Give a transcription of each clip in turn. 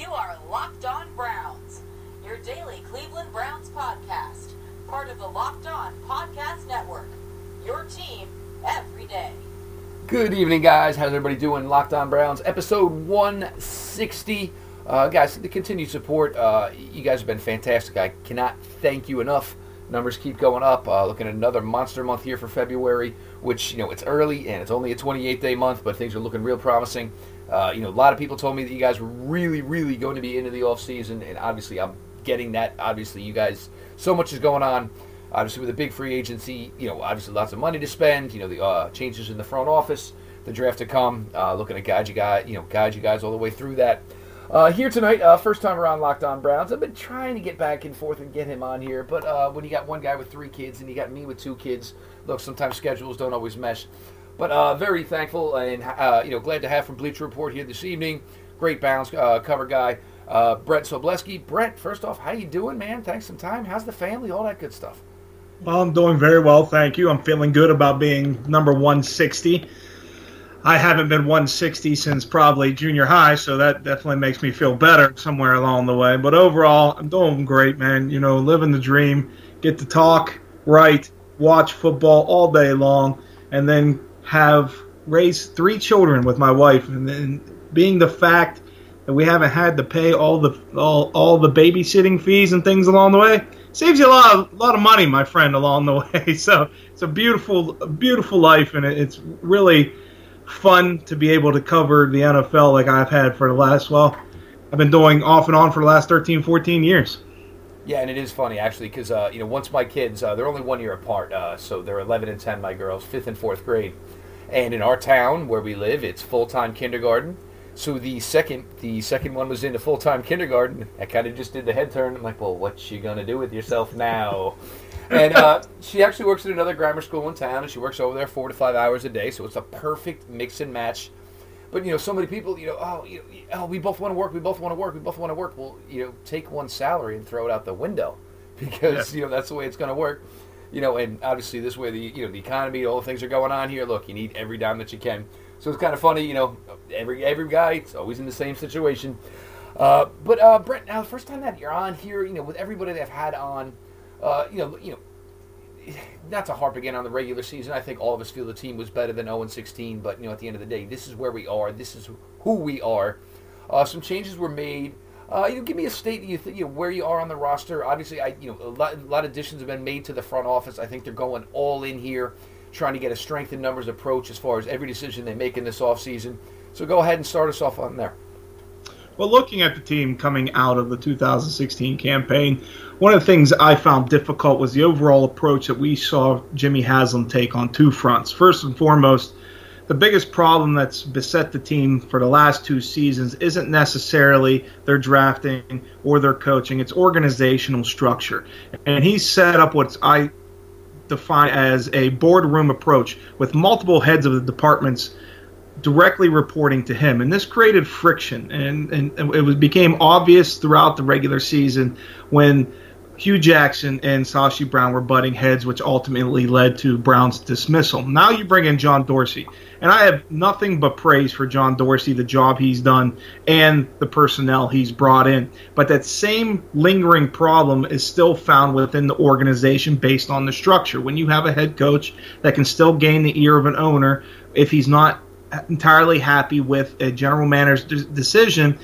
You are Locked On Browns, your daily Cleveland Browns podcast, part of the Locked On Podcast Network. Your team every day. Good evening, guys. How's everybody doing? Locked On Browns, episode 160. Uh, guys, the continued support. Uh, you guys have been fantastic. I cannot thank you enough. Numbers keep going up. Uh, looking at another monster month here for February, which, you know, it's early and it's only a 28 day month, but things are looking real promising. Uh, you know, a lot of people told me that you guys were really, really going to be into the off season, and obviously I'm getting that. Obviously, you guys, so much is going on. Obviously, with a big free agency, you know, obviously lots of money to spend. You know, the uh, changes in the front office, the draft to come. Uh, looking to guide you guys, you know, guide you guys all the way through that. Uh, here tonight, uh, first time around Locked On Browns. I've been trying to get back and forth and get him on here, but uh, when you got one guy with three kids and you got me with two kids, look, sometimes schedules don't always mesh. But uh, very thankful and uh, you know glad to have from Bleacher Report here this evening. Great bounce uh, cover guy, uh, Brent Sobleski. Brett, first off, how you doing, man? Thanks some time. How's the family? All that good stuff. Well, I'm doing very well, thank you. I'm feeling good about being number 160. I haven't been 160 since probably junior high, so that definitely makes me feel better somewhere along the way. But overall, I'm doing great, man. You know, living the dream, get to talk, write, watch football all day long, and then have raised three children with my wife, and then being the fact that we haven't had to pay all the all, all the babysitting fees and things along the way saves you a lot of, lot of money, my friend, along the way. So it's a beautiful beautiful life, and it's really fun to be able to cover the NFL like I've had for the last well, I've been doing off and on for the last 13, 14 years. Yeah, and it is funny actually because uh, you know once my kids uh, they're only one year apart, uh, so they're 11 and 10. My girls, fifth and fourth grade. And in our town where we live, it's full time kindergarten. So the second the second one was in into full time kindergarten. I kind of just did the head turn. I'm like, well, what's she gonna do with yourself now? and uh, she actually works at another grammar school in town, and she works over there four to five hours a day. So it's a perfect mix and match. But you know, so many people, you know, oh, you oh, we both want to work, we both want to work, we both want to work. Well, you know, take one salary and throw it out the window, because yeah. you know that's the way it's going to work you know, and obviously this way the you know the economy, all the things are going on here. Look, you need every dime that you can. So it's kind of funny, you know, every every guy it's always in the same situation. Uh, but uh, Brent, now the first time that you're on here, you know, with everybody that I've had on, uh, you know, you know, not to harp again on the regular season. I think all of us feel the team was better than 0 16, but you know, at the end of the day, this is where we are. This is who we are. Uh, some changes were made. Uh, you know, give me a state you, you know, where you are on the roster. Obviously, I you know a lot, a lot of additions have been made to the front office. I think they're going all in here, trying to get a strength in numbers approach as far as every decision they make in this offseason. So go ahead and start us off on there. Well, looking at the team coming out of the 2016 campaign, one of the things I found difficult was the overall approach that we saw Jimmy Haslam take on two fronts. First and foremost, the biggest problem that's beset the team for the last two seasons isn't necessarily their drafting or their coaching, it's organizational structure. And he set up what I define as a boardroom approach with multiple heads of the departments directly reporting to him. And this created friction. And, and, it was, became obvious throughout the regular season when Hue Jackson and Sashi Brown were butting heads, which ultimately led to Brown's dismissal. Now you bring in John Dorsey, and I have nothing but praise for John Dorsey, the job he's done, and the personnel he's brought in. But that same lingering problem is still found within the organization based on the structure. When you have a head coach that can still gain the ear of an owner, if he's not entirely happy with a general manager's decision,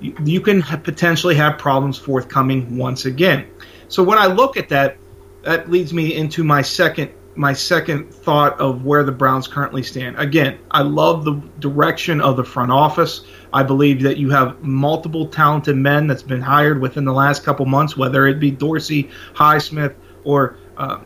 you can potentially have problems forthcoming once again. So when I look at that, that leads me into my second my second thought of where the Browns currently stand. Again, I love the direction of the front office. I believe that you have multiple talented men that's been hired within the last couple months, whether it be Dorsey, Highsmith, or uh,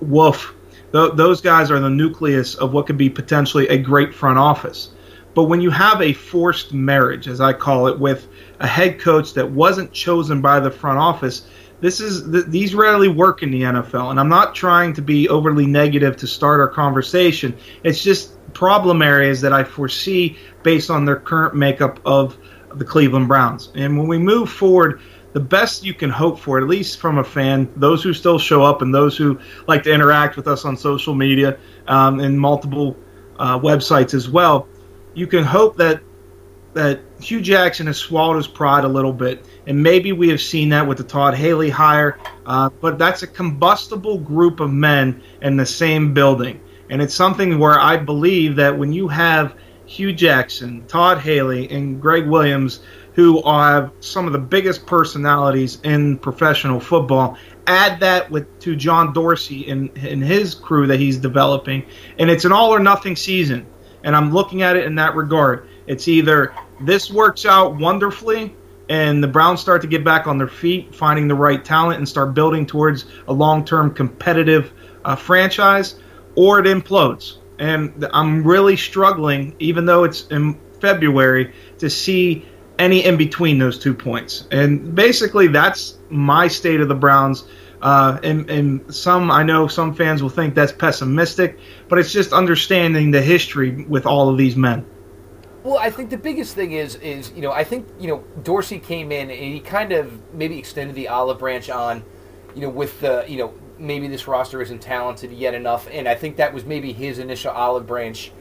Wolf. Th- those guys are the nucleus of what could be potentially a great front office. But when you have a forced marriage, as I call it, with a head coach that wasn't chosen by the front office, this is th- these rarely work in the NFL, and I'm not trying to be overly negative to start our conversation. It's just problem areas that I foresee based on their current makeup of the Cleveland Browns. And when we move forward, the best you can hope for, at least from a fan, those who still show up and those who like to interact with us on social media um, and multiple uh, websites as well, you can hope that that Hue Jackson has swallowed his pride a little bit, and maybe we have seen that with the Todd Haley hire. Uh, but that's a combustible group of men in the same building, and it's something where I believe that when you have Hue Jackson, Todd Haley, and Gregg Williams, who are some of the biggest personalities in professional football, add that with to John Dorsey and, and his crew that he's developing, and it's an all or nothing season. And I'm looking at it in that regard. It's either this works out wonderfully and the Browns start to get back on their feet, finding the right talent, and start building towards a long term competitive uh, franchise, or it implodes. And I'm really struggling, even though it's in February, to see any in between those two points. And basically, that's my state of the Browns. Uh, and, and some, I know some fans will think that's pessimistic, but it's just understanding the history with all of these men. Well, I think the biggest thing is is you know I think you know Dorsey came in and he kind of maybe extended the olive branch on, you know, with the you know maybe this roster isn't talented yet enough, and I think that was maybe his initial olive branch,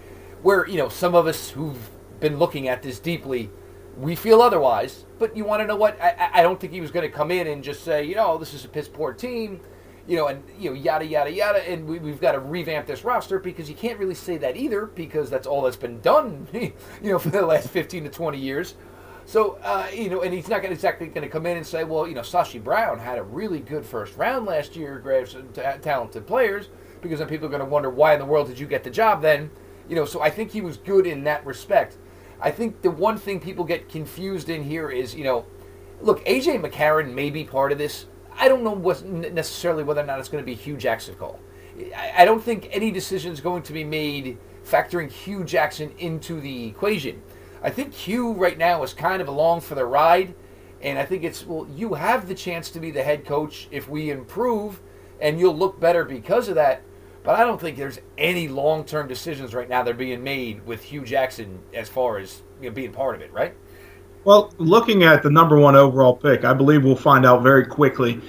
where you know some of us who've been looking at this deeply, we feel otherwise. But you want to know what? I, I don't think he was going to come in and just say you know this is a piss poor team you know, and you know, yada yada yada, and we, have got to revamp this roster because you can't really say that either because that's all that's been done, you know, for the last fifteen to twenty years. So uh, you know, and he's not gonna, exactly going to come in and say, well, you know, Sashi Brown had a really good first round last year, grabbed some t- talented players, because then people are going to wonder why in the world did you get the job then, you know. So I think he was good in that respect. I think the one thing people get confused in here is, you know, look, AJ McCarron may be part of this. I don't know what necessarily whether or not it's going to be Hue Jackson call. I, don't think any decision is going to be made factoring Hue Jackson into the equation. I think Hue right now is kind of along for the ride, and I think it's well, you have the chance to be the head coach if we improve, and you'll look better because of that. But I don't think there's any long-term decisions right now that are being made with Hue Jackson as far as you know, being part of it, right? Well, looking at the number one overall pick, I believe we'll find out very quickly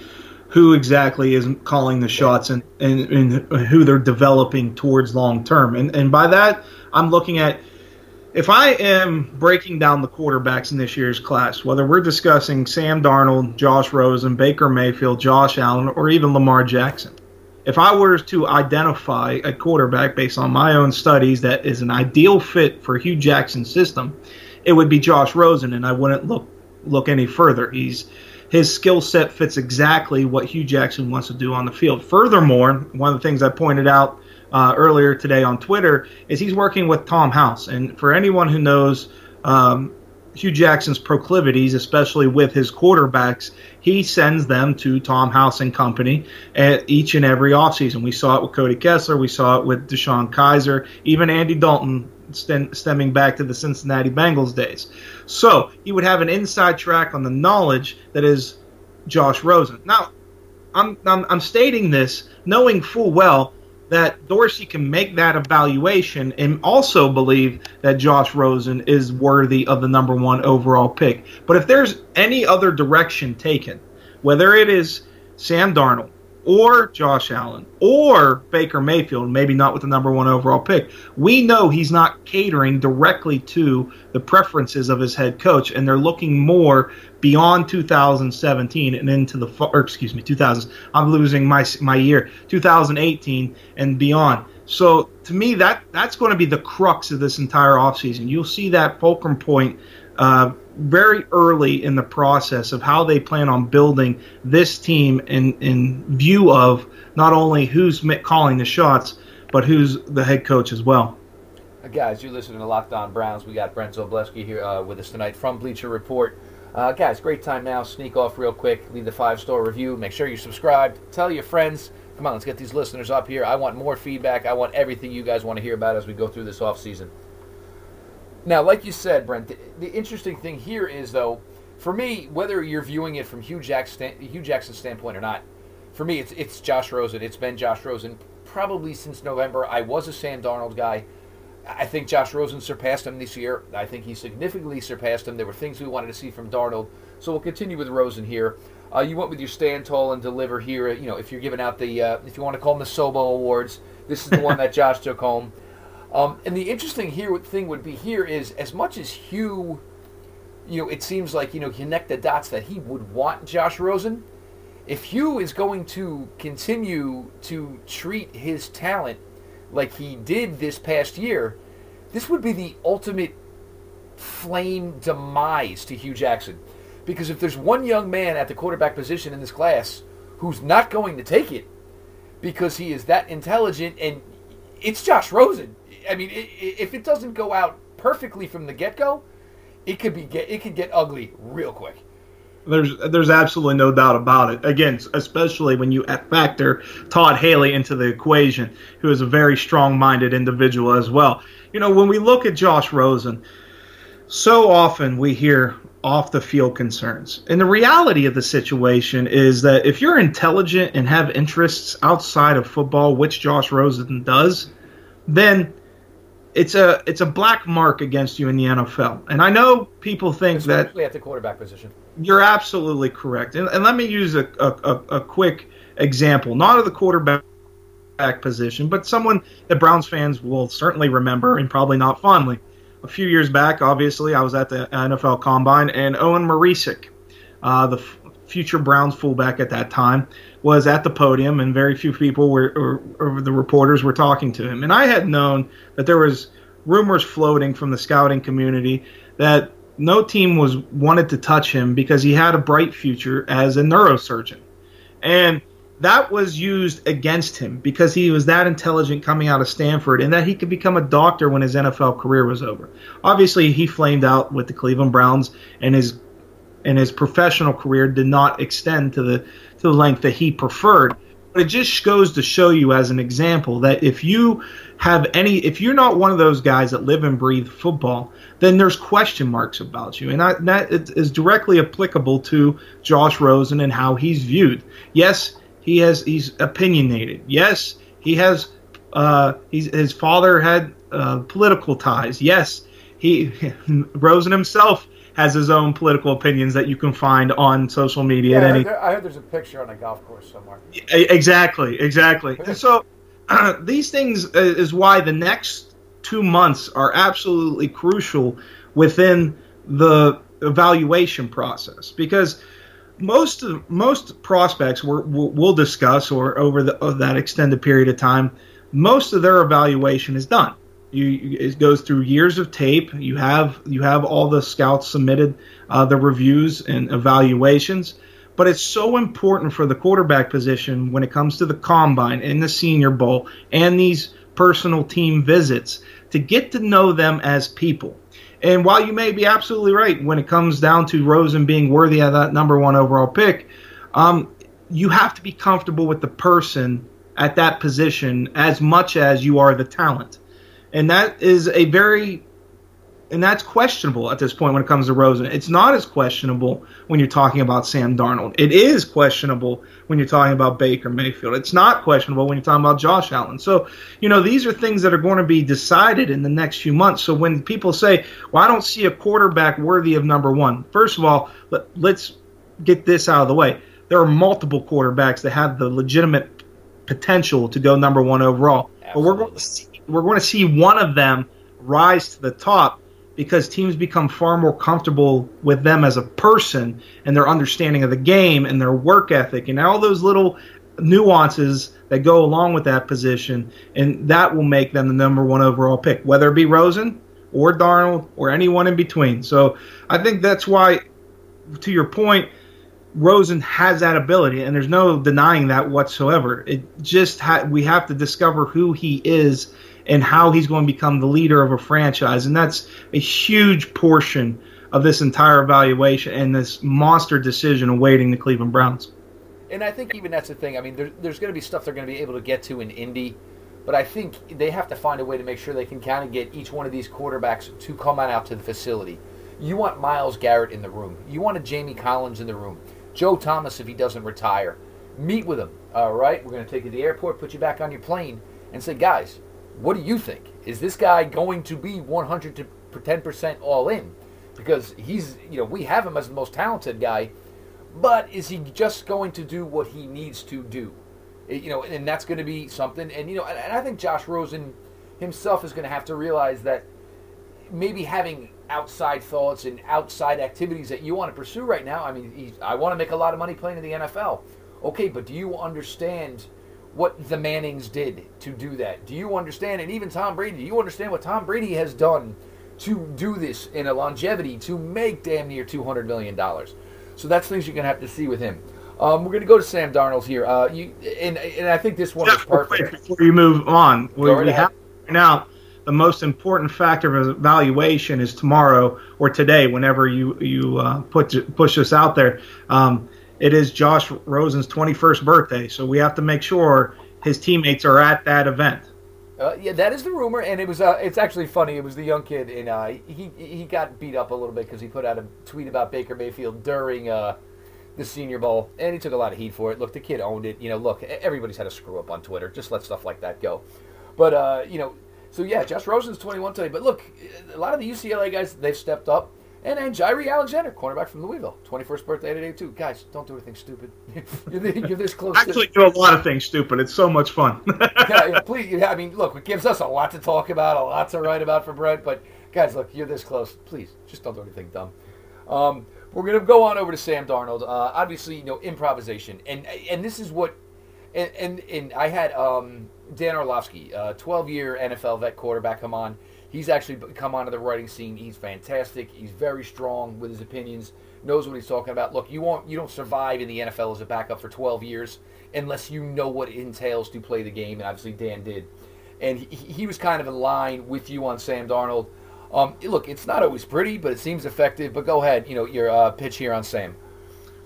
who exactly is calling the shots and, and, and who they're developing towards long term. And, and by that, I'm looking at if I am breaking down the quarterbacks in this year's class, whether we're discussing Sam Darnold, Josh Rosen, Baker Mayfield, Josh Allen, or even Lamar Jackson, if I were to identify a quarterback based on my own studies that is an ideal fit for Hue Jackson's system, it would be Josh Rosen, and I wouldn't look look any further. He's his skill set fits exactly what Hue Jackson wants to do on the field. Furthermore, one of the things I pointed out uh, earlier today on Twitter is he's working with Tom House, and for anyone who knows um, Hue Jackson's proclivities, especially with his quarterbacks, he sends them to Tom House and company at each and every offseason. We saw it with Cody Kessler, we saw it with DeShone Kizer. even Andy Dalton stem, stemming back to the Cincinnati Bengals days. So he would have an inside track on the knowledge that is Josh Rosen. Now, I'm, I'm, I'm stating this knowing full well that Dorsey can make that evaluation and also believe that Josh Rosen is worthy of the number one overall pick. But if there's any other direction taken, whether it is Sam Darnold, or Josh Allen or Baker Mayfield, maybe not with the number one overall pick. We know he's not catering directly to the preferences of his head coach, and they're looking more beyond 2017 and into the or excuse me 2000. I'm losing my my year 2018 and beyond. So to me, that that's going to be the crux of this entire offseason. You'll see that fulcrum point uh, very early in the process of how they plan on building this team in, in view of not only who's calling the shots, but who's the head coach as well. Uh, guys, you're listening to Locked On Browns. We got Brent Sobleski here uh, with us tonight from Bleacher Report. Uh, guys, great time now. Sneak off real quick. Leave the five star review. Make sure you're subscribed. Tell your friends. Come on, let's get these listeners up here. I want more feedback. I want everything you guys want to hear about as we go through this off season. Now, like you said, Brent, the, the, interesting thing here is though, for me, whether you're viewing it from Hue, Jackson, Hue Jackson's standpoint or not, for me, it's it's Josh Rosen. It's been Josh Rosen probably since November. I was a Sam Darnold guy. I think Josh Rosen surpassed him this year. I think he significantly surpassed him. There were things we wanted to see from Darnold, so we'll continue with Rosen here. Uh, you went with your stand tall and deliver here. You know, if you're giving out the, uh, if you want to call them the Sobo Awards, this is the one that Josh took home. Um, and the interesting here thing would be here is as much as Hue, you know, it seems like you know connect the dots that he would want Josh Rosen. If Hue is going to continue to treat his talent like he did this past year, this would be the ultimate flame demise to Hue Jackson. Because if there's one young man at the quarterback position in this class who's not going to take it because he is that intelligent and it's Josh Rosen. I mean, if it doesn't go out perfectly from the get-go, it could be get it could get ugly real quick. There's there's absolutely no doubt about it. Again, especially when you factor Todd Haley into the equation, who is a very strong-minded individual as well. You know, when we look at Josh Rosen, so often we hear off the field concerns. And the reality of the situation is that if you're intelligent and have interests outside of football, which Josh Rosen does, then it's a it's a black mark against you in the NFL. And I know people think Especially that at the quarterback position. You're absolutely correct. And, and let me use a, a, a quick example, not of the quarterback position, but someone that Browns fans will certainly remember and probably not fondly. A few years back, obviously, I was at the NFL Combine, and Owen Marecic, uh, the f- future Browns fullback at that time, was at the podium, and very few people were, or, or the reporters were talking to him. And I had known that there was rumors floating from the scouting community that no team was wanted to touch him because he had a bright future as a neurosurgeon. And that was used against him because he was that intelligent coming out of Stanford and that he could become a doctor when his NFL career was over. Obviously, he flamed out with the Cleveland Browns and his and his professional career did not extend to the to the length that he preferred. But it just goes to show you as an example that if you have any if you're not one of those guys that live and breathe football, then there's question marks about you. And I, that is directly applicable to Josh Rosen and how he's viewed. Yes, he has he's opinionated. Yes, he has. Uh, his father had uh, political ties. Yes, he Rosen himself has his own political opinions that you can find on social media. Yeah, I heard, there, I heard there's a picture on a golf course somewhere. Exactly, exactly. and so uh, these things is why the next two months are absolutely crucial within the evaluation process because most of, most prospects we'll, we'll discuss or over the, that extended period of time, most of their evaluation is done. You, it goes through years of tape. You have you have all the scouts submitted uh, the reviews and evaluations, but it's so important for the quarterback position when it comes to the combine and the Senior Bowl and these personal team visits to get to know them as people. And while you may be absolutely right when it comes down to Rosen being worthy of that number one overall pick, um, you have to be comfortable with the person at that position as much as you are the talent. And that is a very and that's questionable at this point when it comes to Rosen. It's not as questionable when you're talking about Sam Darnold. It is questionable when you're talking about Baker Mayfield. It's not questionable when you're talking about Josh Allen. So, you know, these are things that are going to be decided in the next few months. So when people say, well, I don't see a quarterback worthy of number one, first of all, let, let's get this out of the way. There are multiple quarterbacks that have the legitimate potential to go number one overall. Absolutely. But we're going to see, we're going to see one of them rise to the top because teams become far more comfortable with them as a person and their understanding of the game and their work ethic and all those little nuances that go along with that position, and that will make them the number one overall pick, whether it be Rosen or Darnold or anyone in between. So I think that's why, to your point, Rosen has that ability, and there's no denying that whatsoever. It just ha- we have to discover who he is and how he's going to become the leader of a franchise. And that's a huge portion of this entire evaluation and this monster decision awaiting the Cleveland Browns. And I think even that's the thing. I mean, there, there's going to be stuff they're going to be able to get to in Indy, but I think they have to find a way to make sure they can kind of get each one of these quarterbacks to come on out to the facility. You want Myles Garrett in the room. You want a Jamie Collins in the room. Joe Thomas if he doesn't retire. Meet with him. All right, we're going to take you to the airport, put you back on your plane, and say, guys, what do you think? Is this guy going to be 100 to 10% all in? Because he's, you know, we have him as the most talented guy, but is he just going to do what he needs to do? You know, and that's going to be something. And, you know, and I think Josh Rosen himself is going to have to realize that maybe having outside thoughts and outside activities that you want to pursue right now. I mean, I want to make a lot of money playing in the NFL. Okay, but do you understand what the Mannings did to do that? Do you understand, and even Tom Brady, do you understand what Tom Brady has done to do this in a longevity to make damn near $200 million? So that's things you're going to have to see with him. Um, we're going to go to Sam Darnold here. Uh, you and, and I think this one Yeah, was perfect. Before you move on, we, right we have now the most important factor of evaluation is tomorrow or today, whenever you you uh, put push this out there. Um, it is Josh Rosen's 21st birthday, so we have to make sure his teammates are at that event. Uh, yeah, that is the rumor, and it was. Uh, it's actually funny. It was the young kid, and uh, he he got beat up a little bit because he put out a tweet about Baker Mayfield during uh, the Senior Bowl, and he took a lot of heat for it. Look, the kid owned it. You know, look, everybody's had a screw up on Twitter. Just let stuff like that go. But uh, you know, so yeah, Josh Rosen's 21 today. But look, a lot of the UCLA guys they've stepped up. And then Jaire Alexander, cornerback from Louisville, 21st birthday today too. Guys, don't do anything stupid. you're, you're this close. to- Actually, do a lot of things stupid. It's so much fun. yeah, yeah, please. Yeah, I mean, look, it gives us a lot to talk about, a lot to write about for Brent. But guys, look, you're this close. Please, just don't do anything dumb. Um, we're gonna go on over to Sam Darnold. Uh, obviously, you know, improvisation, and and this is what, and and, and I had um, Dan Orlovsky, uh, 12 year NFL vet quarterback, come on. He's actually come onto the writing scene. He's fantastic. He's very strong with his opinions. Knows what he's talking about. Look, you won't you don't survive in the NFL as a backup for 12 years unless you know what it entails to play the game. And obviously, Dan did. And he, he was kind of in line with you on Sam Darnold. Um, look, it's not always pretty, but it seems effective. But go ahead, you know your uh, pitch here on Sam.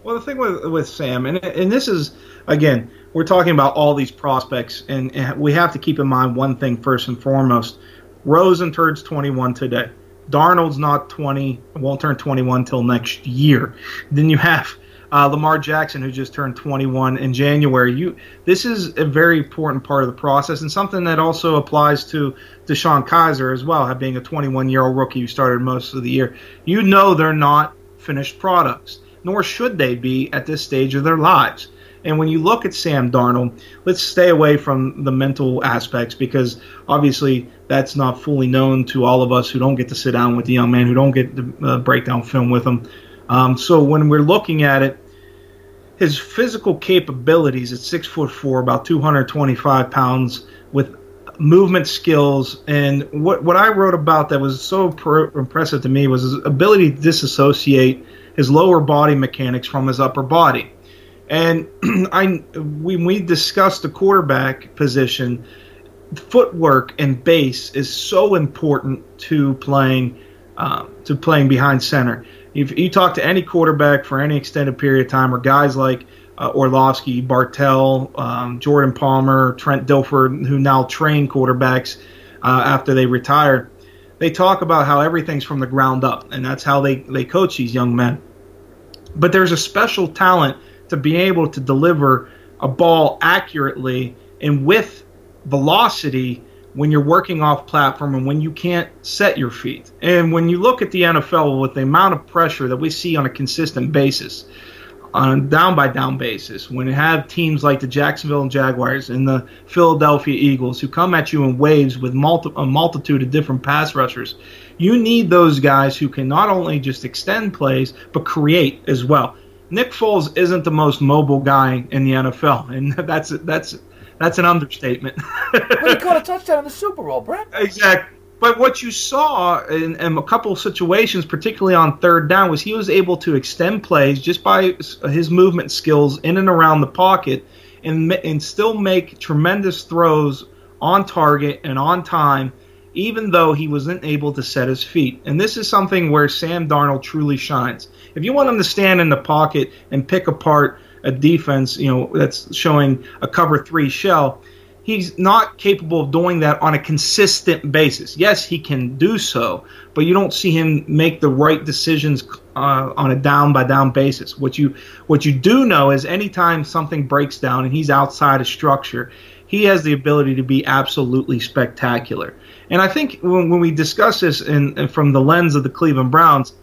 Well, the thing with with Sam, and and this is again, we're talking about all these prospects, and, and we have to keep in mind one thing first and foremost. Rosen turns 21 today. Darnold's not 20, won't turn 21 till next year. Then you have uh, Lamar Jackson, who just turned 21 in January. You, this is a very important part of the process, and something that also applies to DeShone Kizer as well, being a 21 year old rookie who started most of the year. You know they're not finished products, nor should they be at this stage of their lives. And when you look at Sam Darnold, let's stay away from the mental aspects because obviously that's not fully known to all of us who don't get to sit down with the young man, who don't get to uh, break down film with him. Um, so when we're looking at it, his physical capabilities at six foot four, about 225 pounds, with movement skills, and what what I wrote about that was so impressive to me was his ability to disassociate his lower body mechanics from his upper body. And I when we discussed the quarterback position, footwork and base is so important to playing uh, to playing behind center. If you talk to any quarterback for any extended period of time, or guys like uh, Orlovsky, Bartell, um, Jordan Palmer, Trent Dilfer, who now train quarterbacks uh, after they retire, they talk about how everything's from the ground up, and that's how they, they coach these young men. But there's a special talent to be able to deliver a ball accurately and with velocity when you're working off platform and when you can't set your feet. And when you look at the NFL with the amount of pressure that we see on a consistent basis, on a down by down basis, when you have teams like the Jacksonville Jaguars and the Philadelphia Eagles who come at you in waves with multi- a multitude of different pass rushers, you need those guys who can not only just extend plays but create as well. Nick Foles isn't the most mobile guy in the NFL, and that's that's that's an understatement. But he caught a touchdown in the Super Bowl, Brent. Exactly. But what you saw in, in a couple of situations, particularly on third down, was he was able to extend plays just by his movement skills in and around the pocket, and and still make tremendous throws on target and on time, even though he wasn't able to set his feet. And this is something where Sam Darnold truly shines. If you want him to stand in the pocket and pick apart a defense, you know that's showing a cover three shell he's not capable of doing that on a consistent basis. Yes, he can do so, but you don't see him make the right decisions uh, on a down by down basis. What you what you do know is anytime something breaks down and he's outside of structure, he has the ability to be absolutely spectacular. And I think when, when we discuss this in, from the lens of the Cleveland Browns,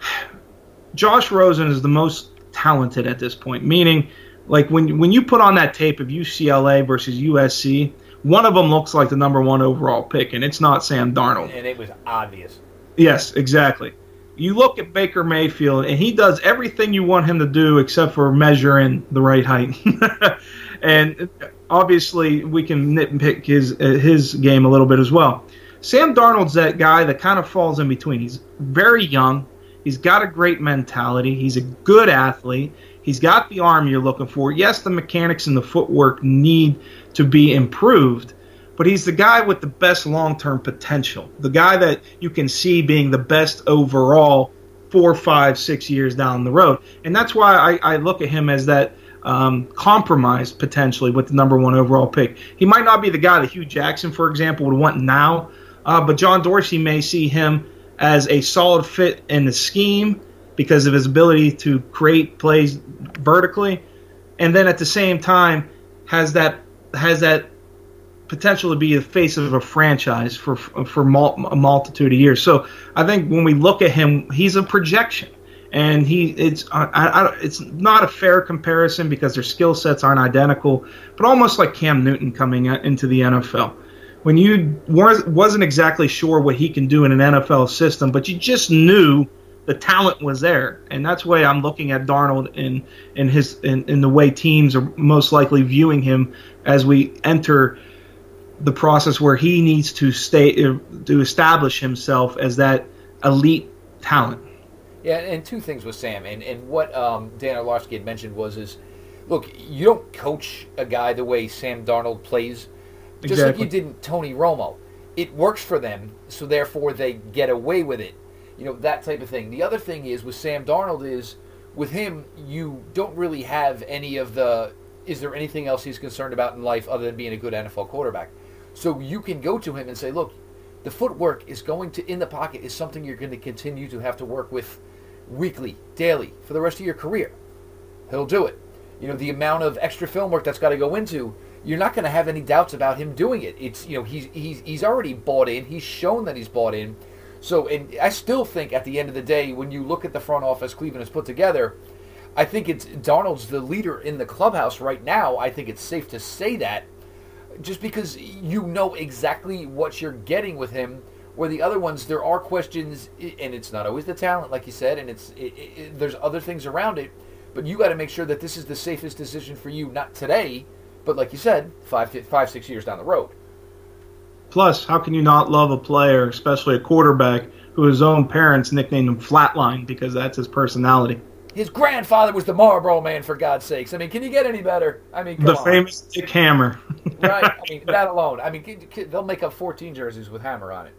Josh Rosen is the most talented at this point, meaning like when when you put on that tape of UCLA versus USC, one of them looks like the number one overall pick, and it's not Sam Darnold. And it was obvious. Yes, exactly. You look at Baker Mayfield, and he does everything you want him to do except for measuring the right height. and obviously, we can nitpick his his game a little bit as well. Sam Darnold's that guy that kind of falls in between. He's very young. He's got a great mentality. He's a good athlete. He's got the arm you're looking for. Yes, the mechanics and the footwork need to be improved, but he's the guy with the best long term potential. The guy that you can see being the best overall four, five, six years down the road. And that's why I, I look at him as that um, compromise potentially with the number one overall pick. He might not be the guy that Hue Jackson, for example, would want now, uh, but John Dorsey may see him as a solid fit in the scheme because of his ability to create plays vertically, and then at the same time has that has that potential to be the face of a franchise for for a multitude of years. So I think when we look at him, he's a projection, and he it's I, I, it's not a fair comparison because their skill sets aren't identical, but almost like Cam Newton coming into the NFL when you wasn't exactly sure what he can do in an NFL system, but you just knew the talent was there, and that's why I'm looking at Darnold in in his in, in the way teams are most likely viewing him as we enter the process where he needs to stay to establish himself as that elite talent. Yeah, and two things with Sam, and and what um, Dan Orlovsky had mentioned was is, look, you don't coach a guy the way Sam Darnold plays just exactly. like you didn't Tony Romo. It works for them, so therefore they get away with it. You know, that type of thing. The other thing is with Sam Darnold is with him you don't really have any of the is there anything else he's concerned about in life other than being a good NFL quarterback? So you can go to him and say, "Look, the footwork is going to in the pocket is something you're going to continue to have to work with weekly, daily for the rest of your career." He'll do it. You know, the amount of extra film work that's got to go into you're not going to have any doubts about him doing it. It's you know he's he's he's already bought in. He's shown that he's bought in. So and I still think at the end of the day, when you look at the front office Cleveland has put together, I think it's Darnold's the leader in the clubhouse right now. I think it's safe to say that, just because you know exactly what you're getting with him. Where the other ones, there are questions, and it's not always the talent, like you said, and it's it, it, there's other things around it. But you got to make sure that this is the safest decision for you, not today, but like you said, five, five, six years down the road. Plus, how can you not love a player, especially a quarterback, who his own parents nicknamed him Flatline because that's his personality? His grandfather was the Marlboro Man, for God's sakes. I mean, can you get any better? I mean, the on. famous Dick Hammer. right. I mean, that alone. I mean, they'll make up 14 jerseys with Hammer on it.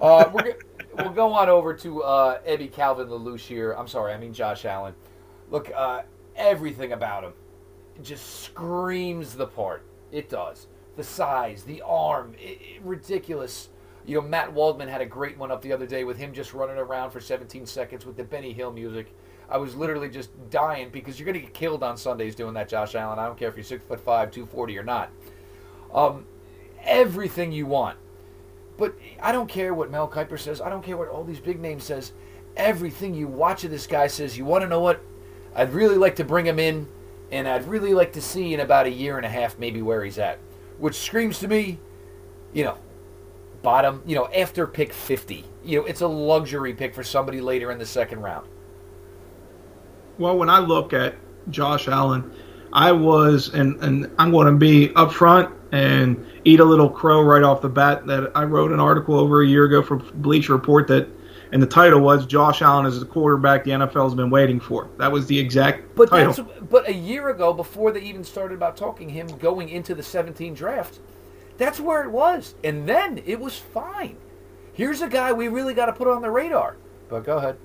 Uh, we're, we'll go on over to uh, Eddie Calvin Lelouch here. I'm sorry, I mean Josh Allen. Look, uh, everything about him just screams the part. It does. The size, the arm, it, it, ridiculous. You know, Matt Waldman had a great one up the other day with him just running around for 17 seconds with the Benny Hill music. I was literally just dying because you're going to get killed on Sundays doing that, Josh Allen. I don't care if you're six foot five, 240 or not. Um, everything you want. But I don't care what Mel Kiper says. I don't care what all these big names says. Everything you watch of this guy says, you want to know what? I'd really like to bring him in and I'd really like to see in about a year and a half maybe where he's at, which screams to me, you know, bottom, you know, after pick 50. You know, it's a luxury pick for somebody later in the second round. Well, when I look at Josh Allen, I was, and, and I'm going to be upfront and eat a little crow right off the bat that I wrote an article over a year ago for Bleacher Report that and the title was Josh Allen is the quarterback the NFL has been waiting for. That was the exact but title. That's, but a year ago, before they even started about talking him going into the 17 draft, that's where it was, and then it was fine. Here's a guy we really got to put on the radar. But go ahead.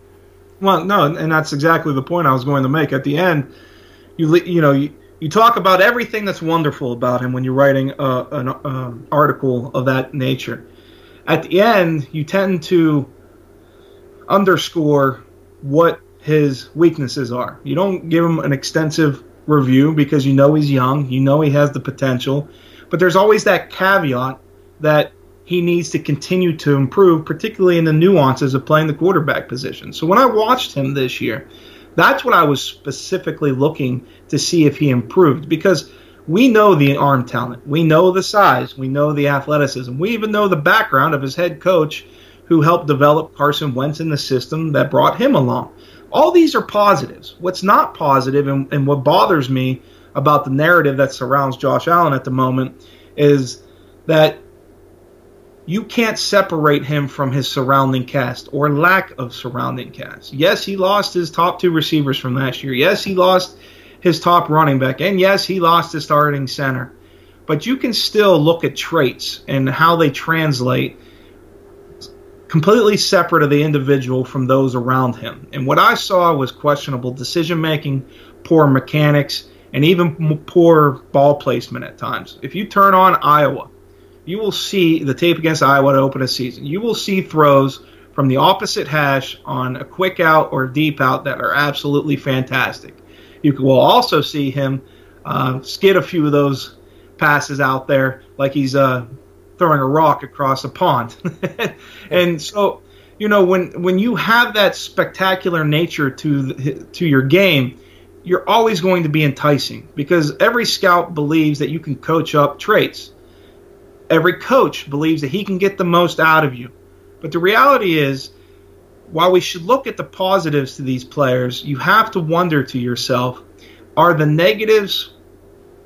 Well, no, and that's exactly the point I was going to make. At the end, you you know you, you talk about everything that's wonderful about him when you're writing uh, an uh, article of that nature. At the end, you tend to underscore what his weaknesses are. You don't give him an extensive review because you know he's young, you know he has the potential, but there's always that caveat that he needs to continue to improve, particularly in the nuances of playing the quarterback position. So when I watched him this year, that's what I was specifically looking to see if he improved because we know the arm talent, we know the size, we know the athleticism, we even know the background of his head coach who helped develop Carson Wentz in the system that brought him along. All these are positives. What's not positive and, and what bothers me about the narrative that surrounds Josh Allen at the moment is that you can't separate him from his surrounding cast or lack of surrounding cast. Yes, he lost his top two receivers from last year. Yes, he lost his top running back. And yes, he lost his starting center. But you can still look at traits and how they translate completely separate of the individual from those around him. And what I saw was questionable decision making, poor mechanics, and even poor ball placement at times. If you turn on Iowa, you will see the tape against Iowa to open a season. You will see throws from the opposite hash on a quick out or deep out that are absolutely fantastic. You will also see him uh, skid a few of those passes out there like he's uh, throwing a rock across a pond. and so, you know, when when you have that spectacular nature to to your game, you're always going to be enticing because every scout believes that you can coach up traits. Every coach believes that he can get the most out of you. But the reality is, while we should look at the positives to these players, you have to wonder to yourself, are the negatives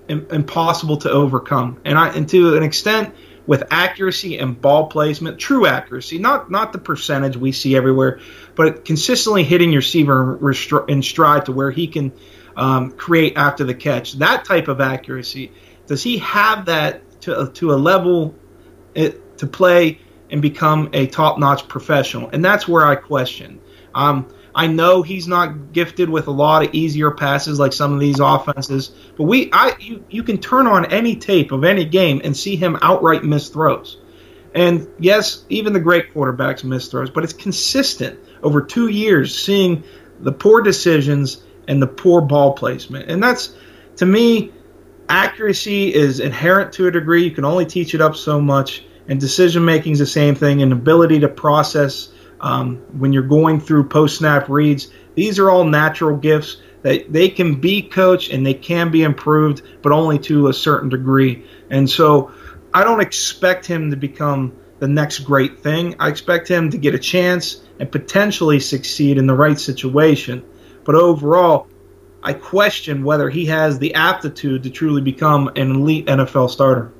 impossible to overcome? And I, and to an extent, with accuracy and ball placement, true accuracy, not not the percentage we see everywhere, but consistently hitting your receiver in stride to where he can um, create after the catch. That type of accuracy, does he have that to to a level it, eh, to play and become a top-notch professional? And that's where I question. Um, I know he's not gifted with a lot of easier passes like some of these offenses, but we I you, you can turn on any tape of any game and see him outright miss throws. And yes, even the great quarterbacks miss throws, but it's consistent over 2 years seeing the poor decisions and the poor ball placement. And that's to me accuracy is inherent to a degree. You can only teach it up so much and decision making is the same thing and ability to process um, when you're going through post snap reads. These are all natural gifts that they can be coached and they can be improved, but only to a certain degree. And so I don't expect him to become the next great thing. I expect him to get a chance and potentially succeed in the right situation. But overall, I question whether he has the aptitude to truly become an elite NFL starter.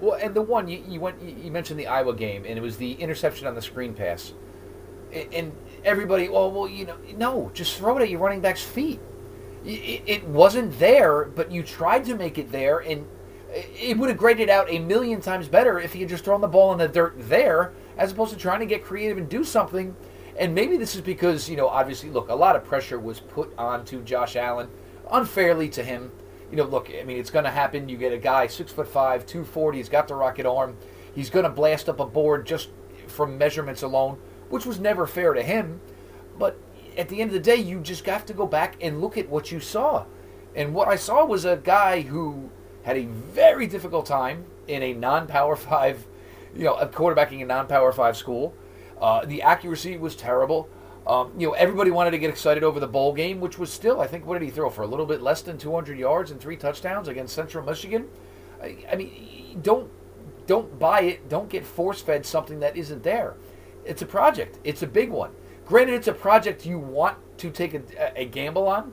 Well, and the one you, you went, you mentioned the Iowa game, and it was the interception on the screen pass and everybody, well, well, you know, no, just throw it at your running back's feet. It, it wasn't there, but you tried to make it there, and it would have graded out a million times better if he had just thrown the ball in the dirt there, as opposed to trying to get creative and do something. And maybe this is because, you know, obviously, look, a lot of pressure was put onto Josh Allen unfairly to him. You know, look, I mean, it's going to happen. You get a guy six foot five, two forty. He's got the rocket arm. He's going to blast up a board just from measurements alone which was never fair to him. But at the end of the day, you just have to go back and look at what you saw. And what I saw was a guy who had a very difficult time in a non-power five, you know, quarterbacking a non-power five school. Uh, the accuracy was terrible. Um, you know, everybody wanted to get excited over the bowl game, which was still, I think, what did he throw for? A little bit less than 200 yards and three touchdowns against Central Michigan. I, I mean, don't don't buy it. Don't get force fed something that isn't there. It's a project. It's a big one. Granted, it's a project you want to take a, a gamble on,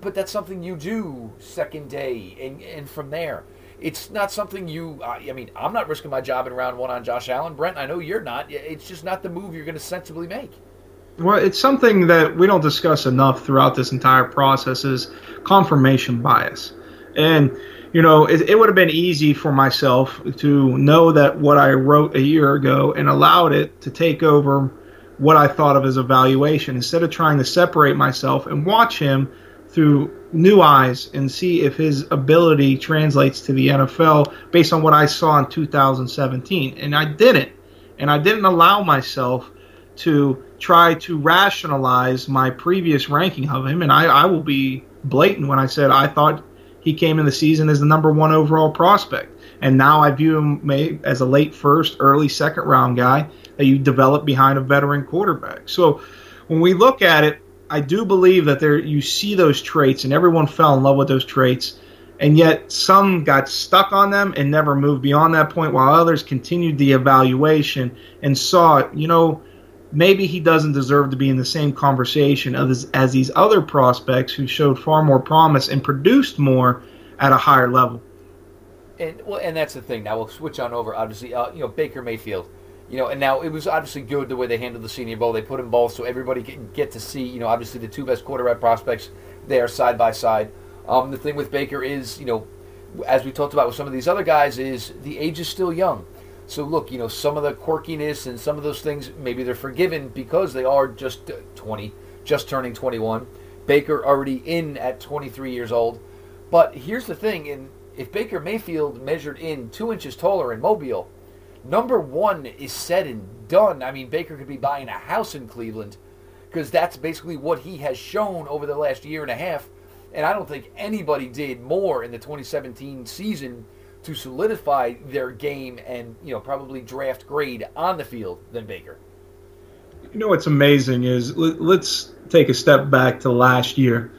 but that's something you do second day, and, and from there, it's not something you. Uh, I mean, I'm not risking my job in round one on Josh Allen. Brent, I know you're not. It's just not the move you're going to sensibly make. Well, it's something that we don't discuss enough throughout this entire process is confirmation bias, and you know, it, it would have been easy for myself to know that what I wrote a year ago and allowed it to take over what I thought of as evaluation instead of trying to separate myself and watch him through new eyes and see if his ability translates to the NFL based on what I saw in 2017. And I didn't. And I didn't allow myself to try to rationalize my previous ranking of him. And I, I will be blatant when I said I thought he came in the season as the number one overall prospect. And now I view him as a late first, early second round guy that you develop behind a veteran quarterback. So when we look at it, I do believe that there you see those traits, and everyone fell in love with those traits. and yet some got stuck on them and never moved beyond that point, while others continued the evaluation and saw, you know, maybe he doesn't deserve to be in the same conversation as, as these other prospects who showed far more promise and produced more at a higher level. And well, and that's the thing. Now we'll switch on over. Obviously, uh, you know Baker Mayfield. You know, and now it was obviously good the way they handled the Senior Bowl. They put them both so everybody can get to see. You know, obviously the two best quarterback prospects there side by side. Um, the thing with Baker is, you know, as we talked about with some of these other guys, is the age is still young. So look, you know, some of the quirkiness and some of those things, maybe they're forgiven because they are just uh, 20, just turning 21. Baker already in at 23 years old. But here's the thing, and if Baker Mayfield measured in two inches taller in Mobile, number one is said and done. I mean, Baker could be buying a house in Cleveland because that's basically what he has shown over the last year and a half. And I don't think anybody did more in the 2017 season to solidify their game and you know probably draft grade on the field than Baker. You know what's amazing is let's take a step back to last year.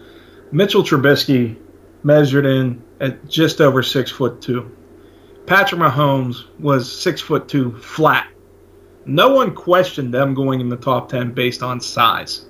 Mitchell Trubisky measured in at just over six foot two. Patrick Mahomes was six foot two flat. No one questioned them going in the top ten based on size,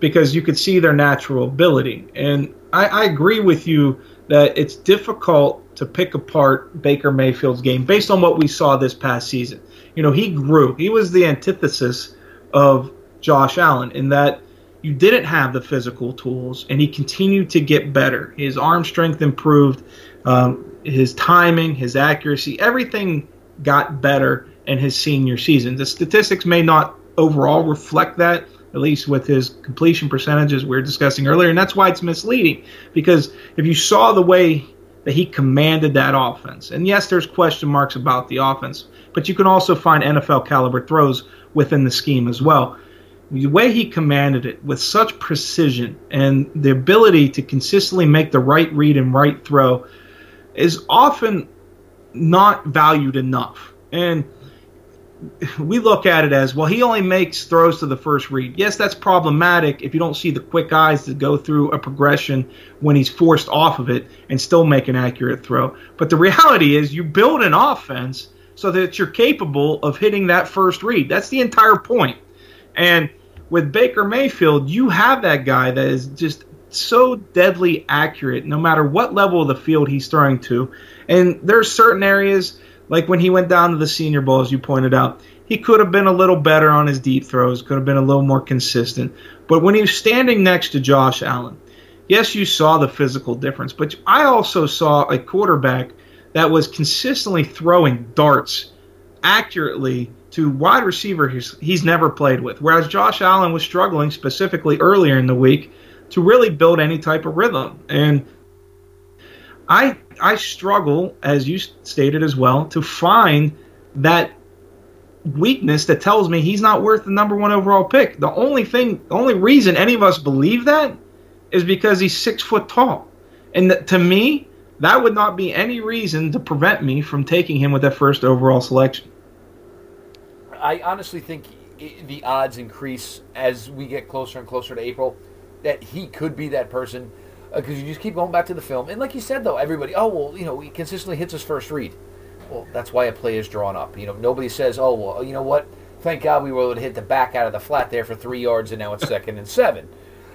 because you could see their natural ability. And I, I agree with you that it's difficult to pick apart Baker Mayfield's game based on what we saw this past season. You know, he grew. He was the antithesis of Josh Allen in that you didn't have the physical tools, and he continued to get better. His arm strength improved, um, his timing, his accuracy, everything got better in his senior season. The statistics may not overall reflect that, at least with his completion percentages we were discussing earlier, and that's why it's misleading. Because if you saw the way that he commanded that offense. And yes, there's question marks about the offense, but you can also find NFL caliber throws within the scheme as well. The way he commanded it with such precision and the ability to consistently make the right read and right throw is often not valued enough. And we look at it as well he only makes throws to the first read. Yes that's problematic if you don't see the quick eyes to go through a progression when he's forced off of it and still make an accurate throw. But the reality is you build an offense so that you're capable of hitting that first read. That's the entire point. and with baker mayfield you have that guy that is just so deadly accurate no matter what level of the field he's throwing to. And there's certain areas like when he went down to the Senior Bowl, as you pointed out, he could have been a little better on his deep throws, could have been a little more consistent. But when he was standing next to Josh Allen, yes, you saw the physical difference, but I also saw a quarterback that was consistently throwing darts accurately to wide receiver he's, he's never played with. Whereas Josh Allen was struggling specifically earlier in the week to really build any type of rhythm. And I I struggle, as you stated as well, to find that weakness that tells me he's not worth the number one overall pick. The only thing, the only reason any of us believe that is because he's six foot tall, and to me, that would not be any reason to prevent me from taking him with that first overall selection. I honestly think the odds increase as we get closer and closer to April that he could be that person because uh, you just keep going back to the film. And like you said, though, everybody, oh well, you know, he consistently hits his first read. Well, that's why a play is drawn up. You know, nobody says, oh well, you know what? Thank God we were able to hit the back out of the flat there for three yards, and now it's second and seven.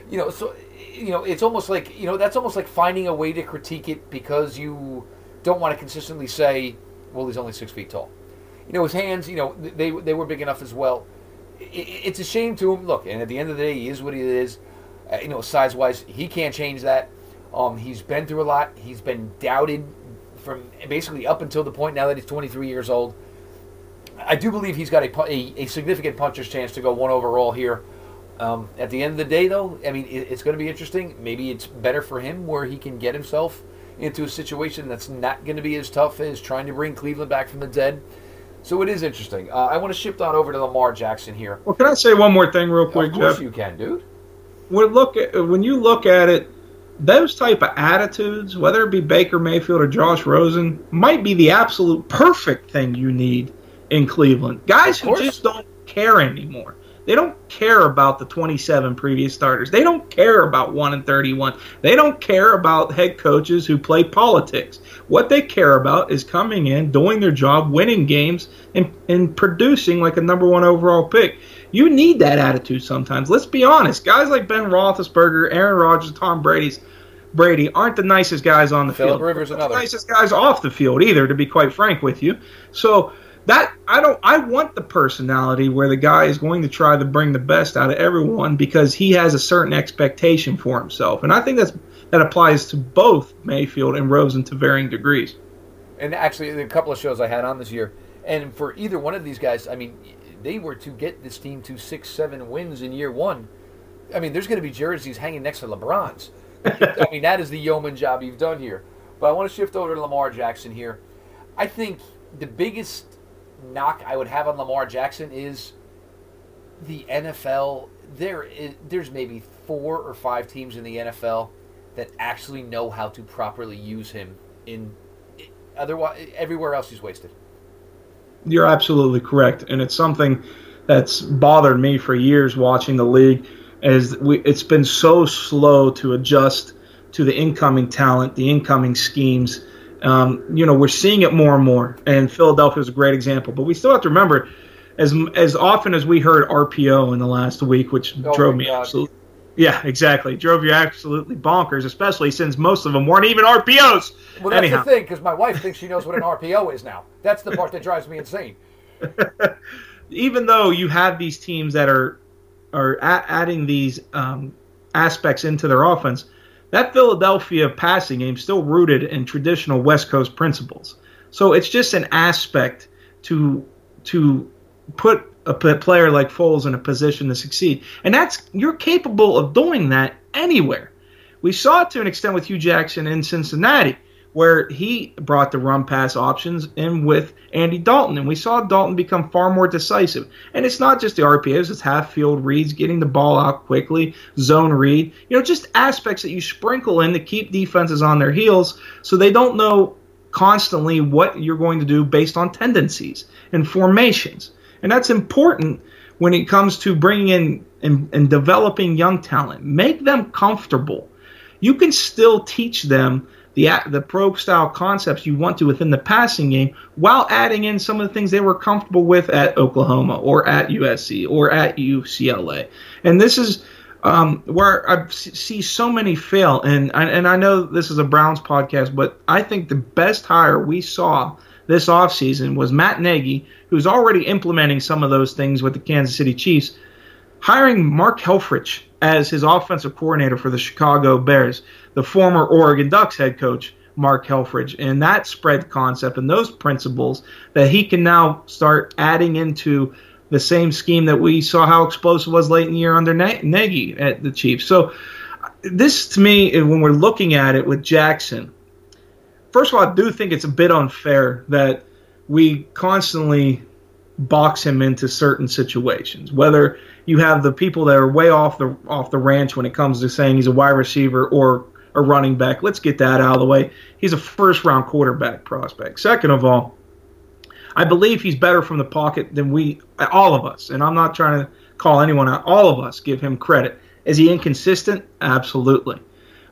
You know, so you know, it's almost like you know that's almost like finding a way to critique it because you don't want to consistently say, well, he's only six feet tall. You know, his hands, you know, they they were big enough as well. It's a shame to him. Look, and at the end of the day, he is what he is. Uh, you know, size wise, he can't change that. Um, he's been through a lot. He's been doubted from basically up until the point now that he's 23 years old. I do believe he's got a, a, a significant puncher's chance to go one overall here. Um, at the end of the day, though, I mean, it, it's going to be interesting. Maybe it's better for him where he can get himself into a situation that's not going to be as tough as trying to bring Cleveland back from the dead. So it is interesting. Uh, I want to shift on over to Lamar Jackson here. Well, can I say one more thing real quick, Of course Jeff? you can, dude when look at, when you look at it, those type of attitudes, whether it be Baker Mayfield or Josh Rosen, might be the absolute perfect thing you need in Cleveland. Guys who just don't care anymore. They don't care about the 27 previous starters. They don't care about 1 and 31. They don't care about head coaches who play politics. What they care about is coming in, doing their job, winning games, and, and producing like a number one overall pick. You need that attitude sometimes. Let's be honest. Guys like Ben Roethlisberger, Aaron Rodgers, Tom Brady's Brady aren't the nicest guys on the Philip field. Rivers another. The nicest guys off the field either, to be quite frank with you. So that I don't I want the personality where the guy is going to try to bring the best out of everyone because he has a certain expectation for himself. And I think that's that applies to both Mayfield and Rosen to varying degrees. And actually, a couple of shows I had on this year, and for either one of these guys, I mean, they were to get this team to six, seven wins in year one. I mean, there's going to be jerseys hanging next to LeBron's. I mean, that is the yeoman job you've done here. But I want to shift over to Lamar Jackson here. I think the biggest knock I would have on Lamar Jackson is the NFL. There, is, there's maybe four or five teams in the NFL that actually know how to properly use him. In otherwise, everywhere else he's wasted. You're absolutely correct, and it's something that's bothered me for years watching the league. Is we, it's been so slow to adjust to the incoming talent, the incoming schemes. Um, you know, we're seeing it more and more, and Philadelphia is a great example. But we still have to remember, as as often as we heard RPO in the last week, which Oh drove me God. absolutely. Yeah, exactly. Drove you absolutely bonkers, especially since most of them weren't even RPOs. Well, that's Anyhow. the thing, because my wife thinks she knows what an RPO is now. That's the part that drives me insane. even though you have these teams that are are a- adding these um, aspects into their offense, that Philadelphia passing game still rooted in traditional West Coast principles. So it's just an aspect to to put a player like Foles in a position to succeed, and that's you're capable of doing that anywhere. We saw it to an extent with Hue Jackson in Cincinnati, where he brought the run pass options in with Andy Dalton, and we saw Dalton become far more decisive. And it's not just the RPOs; it's half field reads, getting the ball out quickly, zone read. You know, just aspects that you sprinkle in to keep defenses on their heels, so they don't know constantly what you're going to do based on tendencies and formations. And that's important when it comes to bringing in and, and developing young talent. Make them comfortable. You can still teach them the the pro style concepts you want to within the passing game while adding in some of the things they were comfortable with at Oklahoma or at USC or at UCLA. And this is um, I see so many fail. And and I know this is a Browns podcast, but I think the best hire we saw this offseason was Matt Nagy, who's already implementing some of those things with the Kansas City Chiefs, hiring Mark Helfrich as his offensive coordinator for the Chicago Bears, the former Oregon Ducks head coach. Mark Helfrich and that spread concept and those principles that he can now start adding into the same scheme that we saw how explosive was late in the year under Na- Nagy at the Chiefs. So this to me, when we're looking at it with Jackson, first of all, I do think it's a bit unfair that we constantly box him into certain situations. Whether you have the people that are way off the off the ranch when it comes to saying he's a wide receiver or a running back. Let's get that out of the way. He's a first round quarterback prospect. Second of all, I believe he's better from the pocket than we all of us. And I'm not trying to call anyone out. All of us give him credit. Is he inconsistent? Absolutely.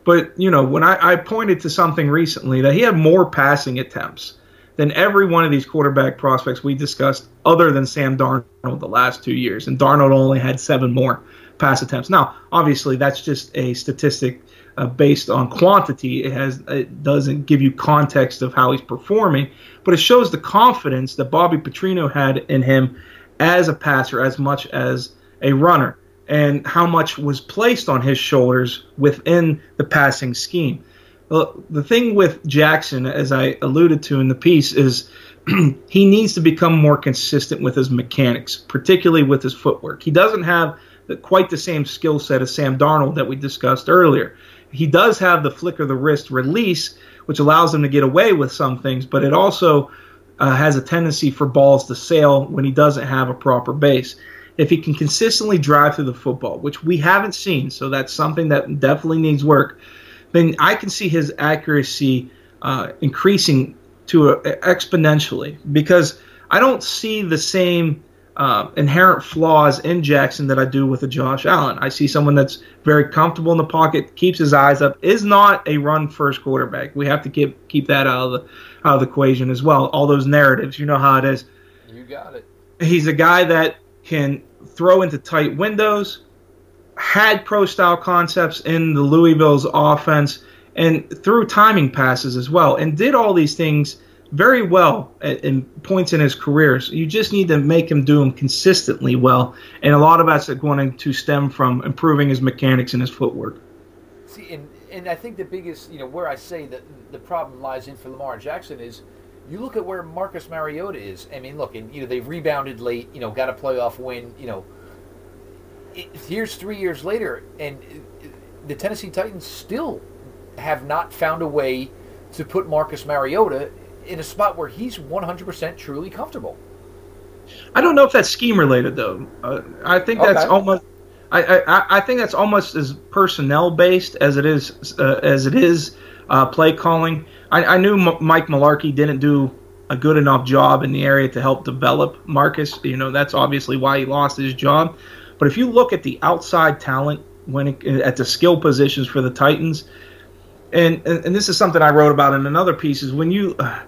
But you know, when I, I pointed to something recently that he had more passing attempts than every one of these quarterback prospects we discussed, other than Sam Darnold the last two years, and Darnold only had seven more pass attempts. Now, obviously, that's just a statistic uh, based on quantity. It has it doesn't give you context of how he's performing, but it shows the confidence that Bobby Petrino had in him as a passer as much as a runner, and how much was placed on his shoulders within the passing scheme. Well, the thing with Jackson, as I alluded to in the piece, is he needs to become more consistent with his mechanics, particularly with his footwork. He doesn't have the, quite the same skill set as Sam Darnold that we discussed earlier. He does have the flick of the wrist release, which allows him to get away with some things, but it also uh, has a tendency for balls to sail when he doesn't have a proper base. If he can consistently drive through the football, which we haven't seen, so that's something that definitely needs work, then I can see his accuracy uh, increasing to a, exponentially because I don't see the same uh, inherent flaws in Jackson that I do with a Josh Allen. I see someone that's very comfortable in the pocket, keeps his eyes up, is not a run first quarterback. We have to keep keep that out of the out of the equation as well. All those narratives, you know how it is. You got it. He's a guy that can throw into tight windows, had pro style concepts in the Louisville's offense, and threw timing passes as well, and did all these things very well at, in points in his career. So you just need to make him do them consistently well, and a lot of that's going to stem from improving his mechanics and his footwork. See, and and I think the biggest, you know, where I say that the problem lies in for Lamar Jackson is. You look at where Marcus Mariota is. I mean, look, and you know they've rebounded late. You know, got a playoff win. You know, it, here's three years later, and the Tennessee Titans still have not found a way to put Marcus Mariota in a spot where he's 100% truly comfortable. I don't know if that's scheme related though. Uh, I think that's okay. almost. I, I, I think that's almost as personnel based as it is uh, as it is uh, play calling. I, I knew M- Mike Mularkey didn't do a good enough job in the area to help develop Marcus. You know that's obviously why he lost his job. But if you look at the outside talent when it, at the skill positions for the Titans, and, and, and this is something I wrote about in another piece, is when you uh,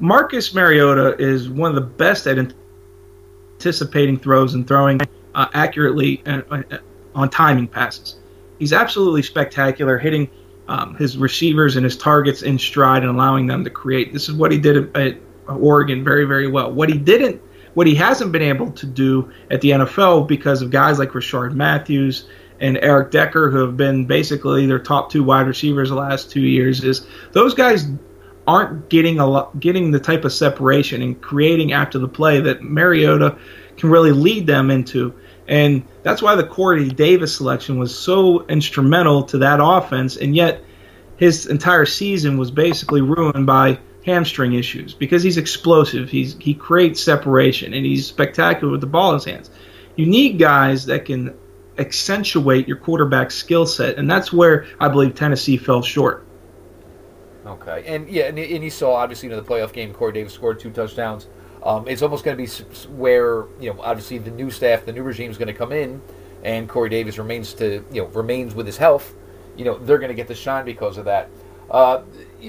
Marcus Mariota is one of the best at anticipating throws and throwing uh, accurately uh, uh, on timing passes. He's absolutely spectacular, hitting um, his receivers and his targets in stride and allowing them to create. This is what he did at, Oregon very, very well. What he didn't, what he hasn't been able to do at the NFL because of guys like Rishard Matthews and Eric Decker, who have been basically their top two wide receivers the last two years, is those guys aren't getting a lot, getting the type of separation and creating after the play that Mariota can really lead them into. And that's why the Corey Davis selection was so instrumental to that offense. And yet, his entire season was basically ruined by hamstring issues because he's explosive. He's he creates separation and he's spectacular with the ball in his hands. You need guys that can accentuate your quarterback skill set, and that's where I believe Tennessee fell short. Okay, and yeah, and, and you saw obviously in the playoff game, Corey Davis scored two touchdowns. Um, it's almost going to be where you know obviously the new staff, the new regime is going to come in, and Corey Davis remains to you know remains with his health. You know they're going to get the shine because of that. Uh,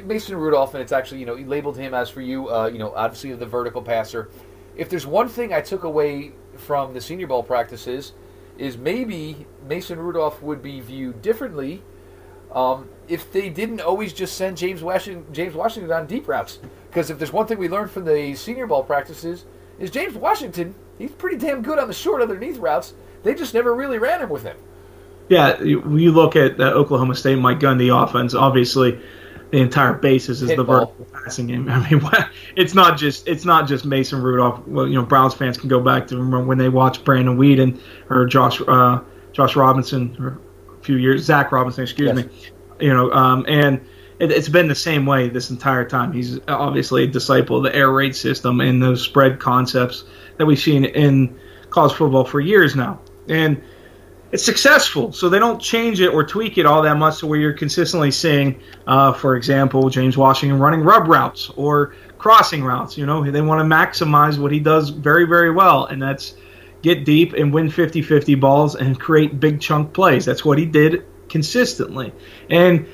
Mason Rudolph, and it's actually you know he labeled him as for you, uh, you know obviously the vertical passer. If there's one thing I took away from the Senior Bowl practices, is maybe Mason Rudolph would be viewed differently um, if they didn't always just send James Washington, James Washington on deep routes. Because if there's one thing we learned from the Senior Bowl practices, is James Washington, he's pretty damn good on the short underneath routes. They just never really ran him with him. Yeah, you, look at the Oklahoma State Mike Gundy offense. Obviously, the entire basis is Hit the ball. vertical passing game. I mean, it's not just it's not just Mason Rudolph. Well, you know, Browns fans can go back to remember when they watched Brandon Weeden or Josh uh, Josh Robinson or a few years. Zac Robinson, excuse yes. me. You know, um, and it, has been the same way this entire time. He's obviously a disciple of the air raid system and those spread concepts that we've seen in college football for years now, and it's successful. So they don't change it or tweak it all that much to where you're consistently seeing, uh, for example, James Washington running rub routes or crossing routes. You know, they want to maximize what he does very, very well, and that's get deep and win 50 50 balls and create big chunk plays. That's what he did consistently. And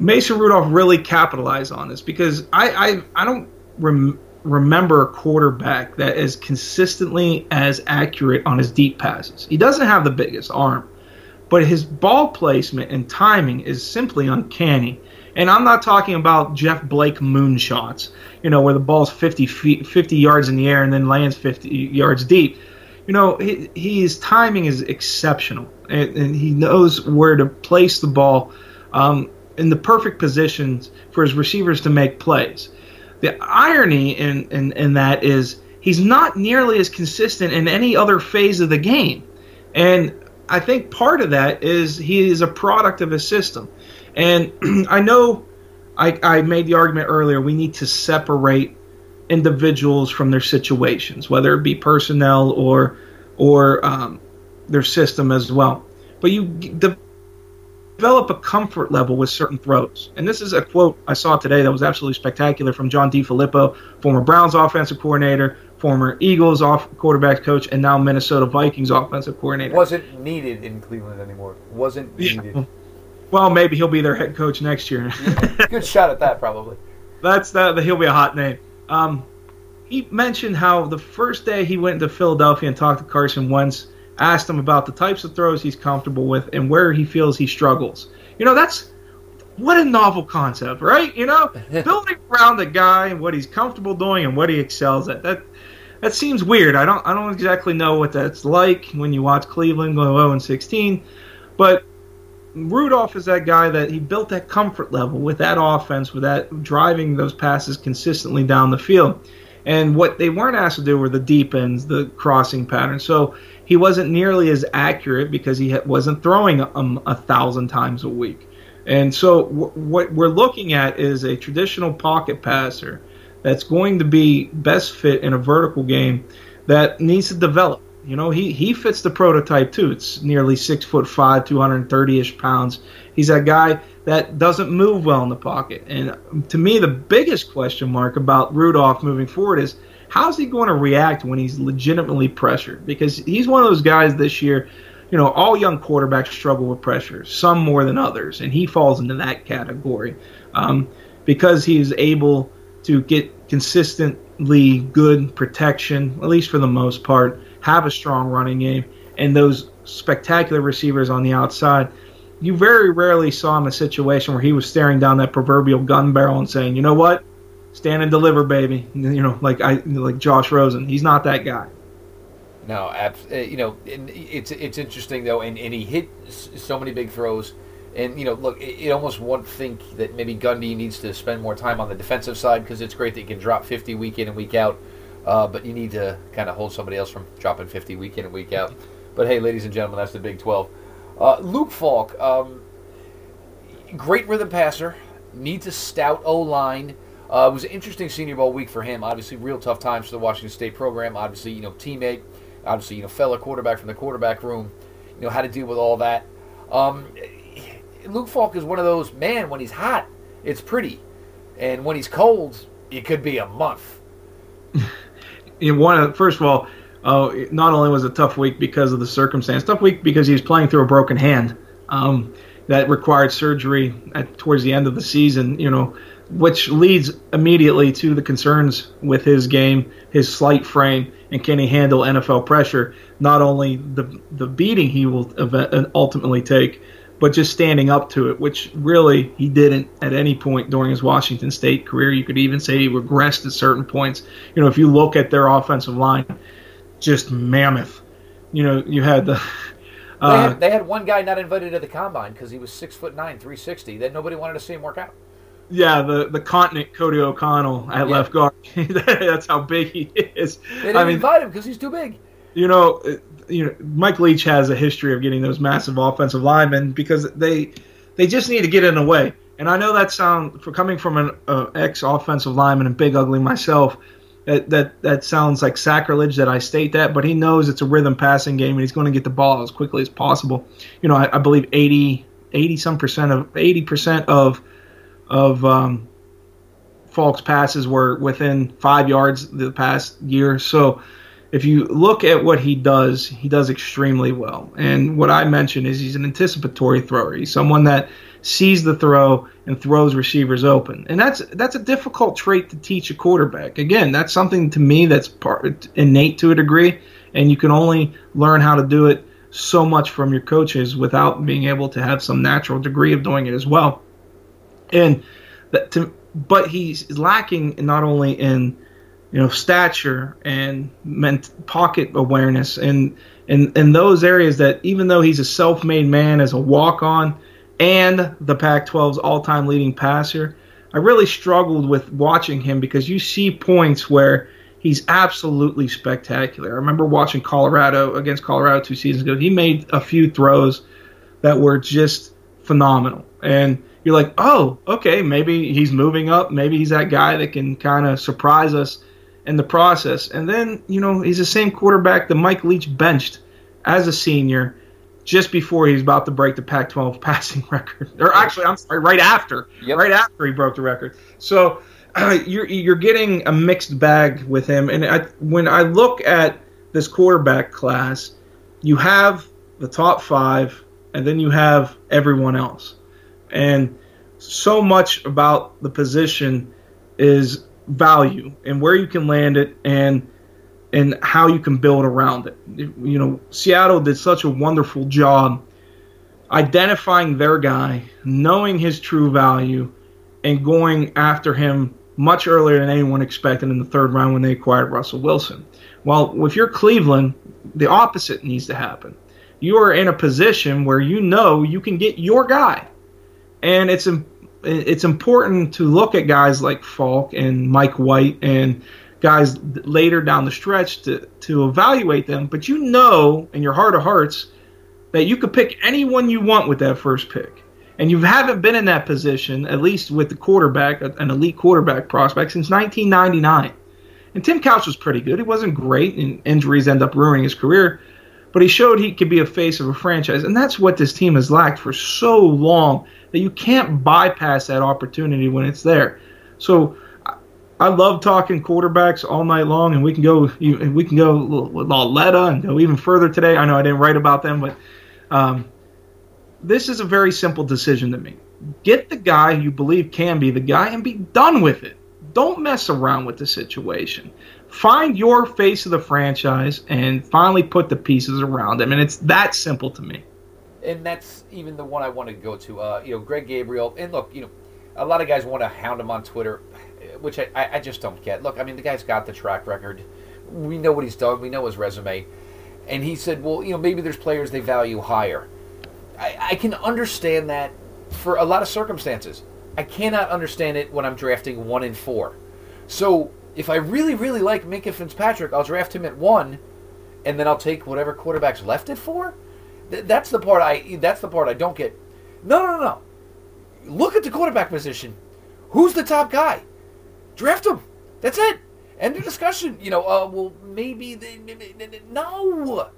Mason Rudolph really capitalized on this because I, I, I don't rem- remember a quarterback that is consistently as accurate on his deep passes. He doesn't have the biggest arm, but his ball placement and timing is simply uncanny. And I'm not talking about Jeff Blake moonshots, you know, where the ball's 50 feet, 50 yards in the air and then lands 50 yards deep you know, he, his timing is exceptional, and, and, he knows where to place the ball um, in the perfect positions for his receivers to make plays. The irony in, in, in that is he's not nearly as consistent in any other phase of the game. And I think part of that is he is a product of his system. And I know I, I made the argument earlier we need to separate individuals from their situations, whether it be personnel or or um, their system as well. But you develop a comfort level with certain throws. And this is a quote I saw today that was absolutely spectacular from John DeFilippo, former Browns offensive coordinator, former Eagles off quarterback coach, and now Minnesota Vikings offensive coordinator. Wasn't needed in Cleveland anymore. Wasn't needed. Yeah. Well, maybe he'll be their head coach next year. Good shot at that, probably. That's that. He'll be a hot name. Um, he mentioned how the first day he went to Philadelphia and talked to Carson Wentz, asked him about the types of throws he's comfortable with and where he feels he struggles. You know, that's what a novel concept, right? You know, building around the guy and what he's comfortable doing and what he excels at. That that seems weird. I don't I don't exactly know what that's like when you watch Cleveland go 0 and 16, but Rudolph is that guy that he built that comfort level with that offense, with that driving those passes consistently down the field. And what they weren't asked to do were the deep ends, the crossing patterns. So he wasn't nearly as accurate because he wasn't throwing um, a thousand times a week. And so w- what we're looking at is a traditional pocket passer that's going to be best fit in a vertical game that needs to develop. You know, he, he fits the prototype too. It's nearly six foot five, 230 ish pounds. He's that guy that doesn't move well in the pocket. And to me, the biggest question mark about Rudolph moving forward is how's he going to react when he's legitimately pressured? Because he's one of those guys this year. You know, all young quarterbacks struggle with pressure, some more than others, and he falls into that category um, because is able to get consistently good protection, at least for the most part have a strong running game, and those spectacular receivers on the outside. You very rarely saw him in a situation where he was staring down that proverbial gun barrel and saying, "You know what? Stand and deliver, baby." You know, like I like Josh Rosen. He's not that guy. No, abs- uh, you know, it's it's interesting though, and, and he hit so many big throws. And you know, look, it, it almost one think that maybe Gundy needs to spend more time on the defensive side because it's great that he can drop 50 week in and week out. Uh, but you need to kind of hold somebody else from dropping 50 week in and week out. But hey, ladies and gentlemen, that's the Big 12. Uh, Luke Falk, um, great rhythm passer, needs a stout O line. Uh, it was an interesting Senior Bowl week for him. Obviously, real tough times for the Washington State program. Obviously, you know, teammate, obviously, you know, fellow quarterback from the quarterback room. You know how to deal with all that. Um, Luke Falk is one of those man. When he's hot, it's pretty, and when he's cold, it could be a month. you know, first of all, uh, not only was it a tough week because of the circumstance, tough week because he was playing through a broken hand um, that required surgery at, towards the end of the season. You know, which leads immediately to the concerns with his game, his slight frame, and can he handle NFL pressure? Not only the the beating he will ultimately take, but just standing up to it, which really he didn't at any point during his Washington State career. You could even say he regressed at certain points. You know, if you look at their offensive line, just mammoth. You know, you had the. Uh, they, had, they, had, one guy not invited to the combine because he was six foot nine, three sixty. Then nobody wanted to see him work out. Yeah, the the continent Cody O'Connell at yeah. left guard. That's how big he is. They didn't I mean, invite him because he's too big. You know, you know, Mike Leach has a history of getting those massive offensive linemen because they they just need to get in the way. And I know that sound for coming from an uh, ex offensive lineman and big ugly myself. That, that that sounds like sacrilege that I state that, but he knows it's a rhythm passing game and he's going to get the ball as quickly as possible. You know, I, I believe 80, 80 some percent of 80 percent of of um, Falk's passes were within five yards the past year. So if you look at what he does, he does extremely well. And what I mentioned is he's an anticipatory thrower. He's someone that sees the throw and throws receivers open. And that's that's a difficult trait to teach a quarterback. Again, that's something to me that's part innate to a degree, and you can only learn how to do it so much from your coaches without being able to have some natural degree of doing it as well. And that to, but he's lacking not only in you know, stature and ment- pocket awareness, and in in those areas that even though he's a self-made man as a walk-on and the Pac-12's all-time leading passer, I really struggled with watching him because you see points where he's absolutely spectacular. I remember watching Colorado against Colorado two seasons ago. He made a few throws that were just phenomenal, and you're like, oh, okay, maybe he's moving up. Maybe he's that guy that can kind of surprise us in the process. And then, you know, he's the same quarterback that Mike Leach benched as a senior just before he was about to break the Pac 12 passing record. Or actually, I'm sorry, right after. Yep. Right after he broke the record. So uh, you're you're getting a mixed bag with him. And I, when I look at this quarterback class, you have the top five, and then you have everyone else. And so much about the position is value and where you can land it and and how you can build around it. You know, Seattle did such a wonderful job identifying their guy, knowing his true value, and going after him much earlier than anyone expected in the third round when they acquired Russell Wilson. Well, if you're Cleveland, the opposite needs to happen. You are in a position where you know you can get your guy, and it's it's important to look at guys like Falk and Mike White and guys later down the stretch to to evaluate them. But you know in your heart of hearts that you could pick anyone you want with that first pick. And you haven't been in that position, at least with the quarterback, an elite quarterback prospect, since 1999. And Tim Couch was pretty good. He wasn't great, and injuries end up ruining his career. But he showed he could be a face of a franchise. And that's what this team has lacked for so long that you can't bypass that opportunity when it's there. So I love talking quarterbacks all night long, and we can go we can go with Lauletta and go even further today. I know I didn't write about them, but um, this is a very simple decision to me. Get the guy you believe can be the guy and be done with it. Don't mess around with the situation. Find your face of the franchise and finally put the pieces around him. And it's that simple to me. And that's even the one I want to go to. Uh, you know, Greg Gabriel. And look, you know, a lot of guys want to hound him on Twitter, which I, I just don't get. Look, I mean, the guy's got the track record. We know what he's done. We know his resume. And he said, well, you know, maybe there's players they value higher. I, I can understand that for a lot of circumstances. I cannot understand it when I'm drafting one and four. So if I really, really like Minkah Fitzpatrick, I'll draft him at one, and then I'll take whatever quarterback's left at four. Th- that's the part I. That's the part I don't get. No, no, no. Look at the quarterback position. Who's the top guy? Draft him. That's it. End of discussion. You know, uh, well, maybe they, no.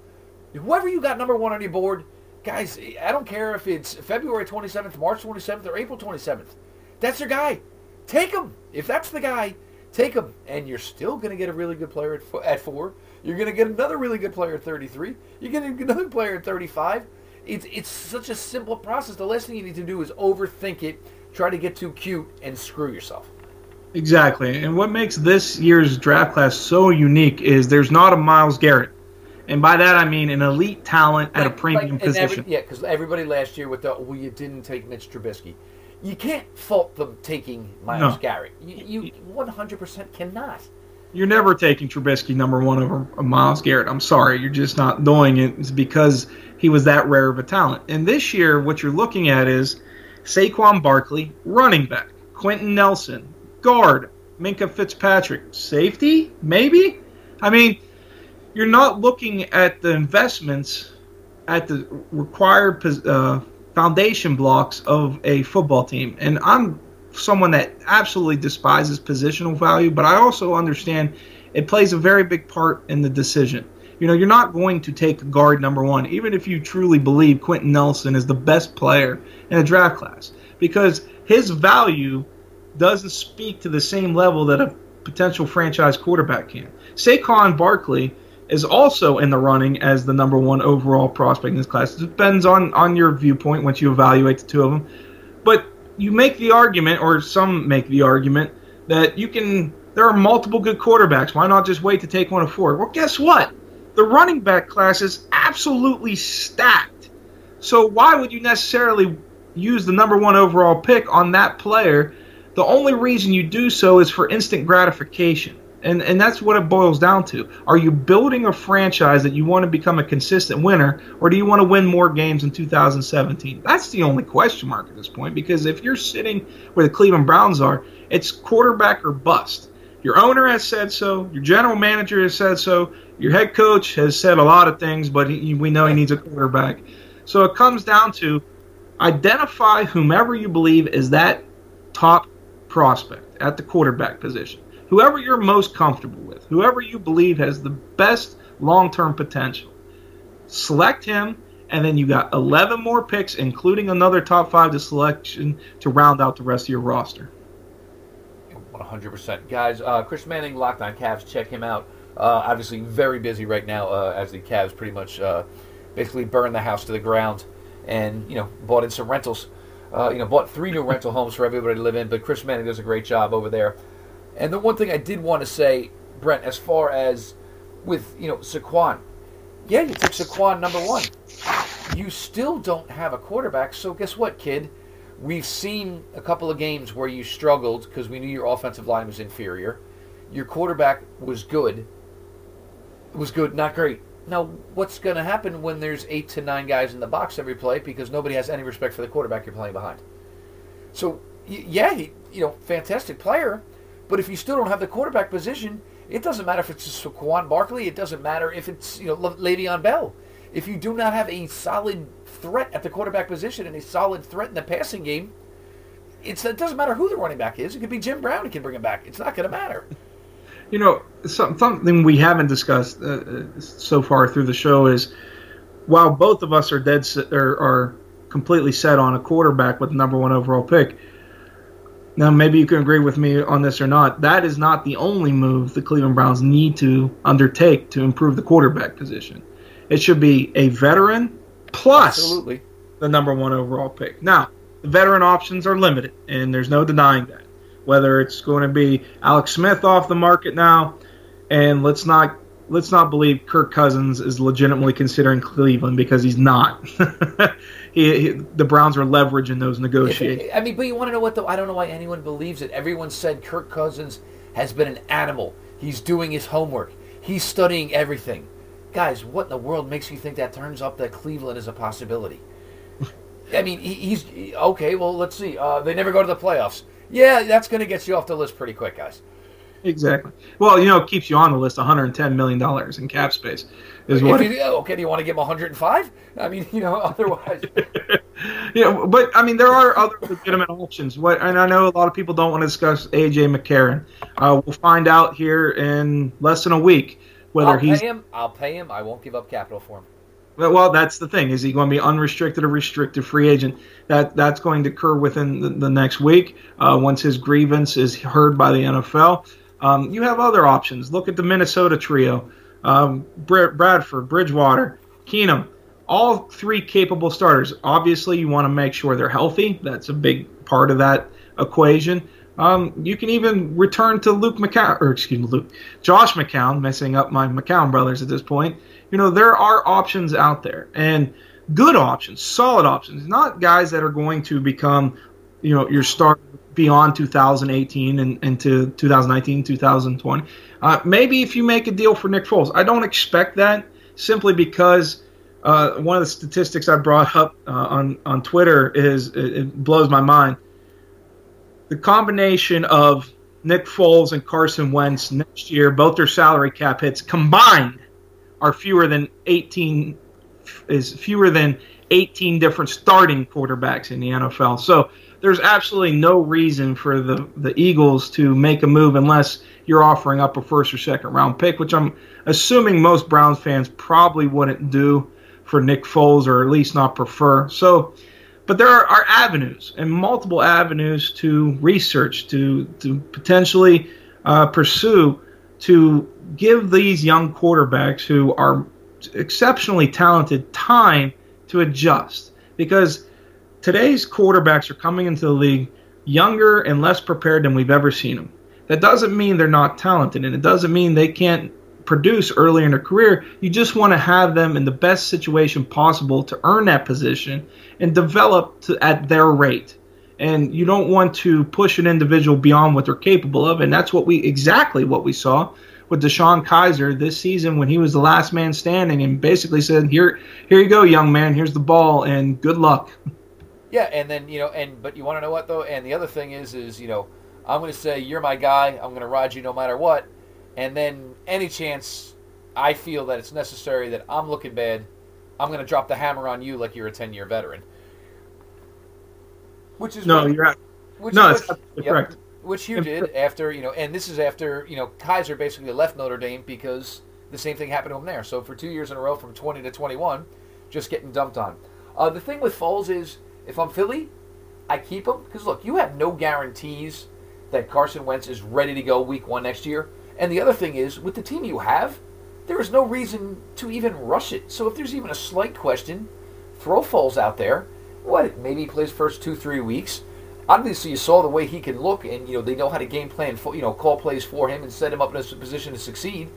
Whoever you got number one on your board, guys, I don't care if it's February 27th, March 27th, or April 27th. That's your guy. Take him. If that's the guy, take him. And you're still going to get a really good player at, at four. You're going to get another really good player at 33. You're going to get another player at 35. It's, it's such a simple process. The last thing you need to do is overthink it, try to get too cute, and screw yourself. Exactly. And what makes this year's draft class so unique is there's not a Myles Garrett. And by that I mean an elite talent at a premium position. Every, yeah, because everybody last year with the well, you didn't take Mitch Trubisky. You can't fault them taking Myles no. Garrett. You, you 100% cannot. You're never taking Trubisky number one over Myles Garrett. I'm sorry, you're just not doing it. It's because he was that rare of a talent. And this year, what you're looking at is Saquon Barkley, running back, Quenton Nelson, guard, Minkah Fitzpatrick. Safety, maybe? I mean, you're not looking at the investments at the required uh, foundation blocks of a football team. And I'm someone that absolutely despises positional value, but I also understand it plays a very big part in the decision. You know, you're not going to take guard number one, even if you truly believe Quenton Nelson is the best player in a draft class, because his value doesn't speak to the same level that a potential franchise quarterback can. Saquon Barkley is also in the running as the number one overall prospect in this class. It depends on, on your viewpoint once you evaluate the two of them. But you make the argument, or some make the argument, that you can. There are multiple good quarterbacks. Why not just wait to take one of four? Well, guess what? The running back class is absolutely stacked. So why would you necessarily use the number one overall pick on that player the only reason you do so is for instant gratification. And, and that's what it boils down to. Are you building a franchise that you want to become a consistent winner, or do you want to win more games in 2017? That's the only question mark at this point, because if you're sitting where the Cleveland Browns are, it's quarterback or bust. Your owner has said so, your general manager has said so, your head coach has said a lot of things, but he, we know he needs a quarterback. So it comes down to identify whomever you believe is that top prospect at the quarterback position, whoever you're most comfortable with, whoever you believe has the best long term potential, select him, and then you got 11 more picks, including another top five to selection to round out the rest of your roster. 100%. Guys, uh, Chris Manning, Locked on Cavs, check him out. Uh, obviously, very busy right now uh, as the Cavs pretty much uh, basically burned the house to the ground and, you know, bought in some rentals. Uh, you know, bought three new rental homes for everybody to live in, but Chris Manning does a great job over there. And the one thing I did want to say, Brent, as far as with, you know, Saquon, yeah, you took Saquon number one. You still don't have a quarterback, so guess what, kid? We've seen a couple of games where you struggled because we knew your offensive line was inferior. Your quarterback was good. It Was good, not great. Now, what's going to happen when there's eight to nine guys in the box every play because nobody has any respect for the quarterback you're playing behind? So, yeah, he, you know, fantastic player, but if you still don't have the quarterback position, it doesn't matter if it's Saquon Barkley. It doesn't matter if it's you know Le'Veon Bell. If you do not have a solid threat at the quarterback position and a solid threat in the passing game, it's, it doesn't matter who the running back is. It could be Jim Brown who can bring him back. It's not going to matter. You know, something we haven't discussed uh, uh, so far through the show is while both of us are dead are, are completely set on a quarterback with the number one overall pick now, maybe you can agree with me on this or not. That is not the only move the Cleveland Browns need to undertake to improve the quarterback position. It should be a veteran plus Absolutely. the number one overall pick. Now, the veteran options are limited, and there's no denying that. Whether it's going to be Alex Smith off the market now, and let's not let's not believe Kirk Cousins is legitimately considering Cleveland because he's not. he, he, the Browns are leveraging those negotiations. I mean, but you want to know what though? I don't know why anyone believes it. Everyone said Kirk Cousins has been an animal. He's doing his homework. He's studying everything. Guys, what in the world makes you think that turns up that Cleveland is a possibility? I mean, he, he's okay. Well, let's see. Uh, they never go to the playoffs. Yeah, that's going to get you off the list pretty quick, guys. Exactly. Well, you know, it keeps you on the list. 110 million dollars in cap space is if what. You, okay, do you want to give him 105? I mean, you know, otherwise. yeah, but I mean, there are other legitimate options. What, and I know a lot of people don't want to discuss AJ McCarron. Uh, we'll find out here in less than a week whether I'll he's. Pay him. I'll pay him. I won't give up capital for him. Well, that's the thing. Is he going to be unrestricted or restricted free agent? That that's going to occur within the, the next week uh, once his grievance is heard by the NFL. Um, you have other options. Look at the Minnesota trio: um, Bradford, Bridgewater, Keenum. All three capable starters. Obviously, you want to make sure they're healthy. That's a big part of that equation. Um, you can even return to Luke McCown, or excuse me, Luke, Josh McCown, messing up my McCown brothers at this point. You know, there are options out there and good options, solid options, not guys that are going to become, you know, your star beyond 2018 and into 2019, 2020. Uh, maybe if you make a deal for Nick Foles, I don't expect that simply because uh, one of the statistics I brought up uh, on on Twitter is it, it, blows my mind. The combination of Nick Foles and Carson Wentz next year, both their salary cap hits combined, are fewer than 18 is fewer than 18 different starting quarterbacks in the NFL. So there's absolutely no reason for the, the Eagles to make a move unless you're offering up a first or second round pick, which I'm assuming most Browns fans probably wouldn't do for Nick Foles or at least not prefer. So, but there are, are avenues and multiple avenues to research, to, to potentially uh, pursue, to give these young quarterbacks who are exceptionally talented time to adjust. Because today's quarterbacks are coming into the league younger and less prepared than we've ever seen them. That doesn't mean they're not talented, and it doesn't mean they can't produce early in their career. You just want to have them in the best situation possible to earn that position and develop to, at their rate. And you don't want to push an individual beyond what they're capable of, and that's what we exactly what we saw with DeShone Kizer this season when he was the last man standing and basically said, "Here, here you go, young man. Here's the ball, and good luck." Yeah, and then you know, and but you want to know what though? And the other thing is, is you know, I'm going to say you're my guy. I'm going to ride you no matter what. And then any chance I feel that it's necessary that I'm looking bad, I'm going to drop the hammer on you like you're a 10 year veteran. Which is no, what, you're which, no, which, it's yep, correct. Which you did after you know, and this is after you know Kizer basically left Notre Dame because the same thing happened to him there. So for two years in a row, from 20 to 21, just getting dumped on. Uh, the thing with Foles is if I'm Philly, I keep him because look, you have no guarantees that Carson Wentz is ready to go week one next year. And the other thing is, with the team you have, there is no reason to even rush it. So if there's even a slight question, throw Foles out there. What? Maybe he plays first two, three weeks. Obviously, you saw the way he can look, and you know they know how to game plan, for, you know, call plays for him and set him up in a position to succeed.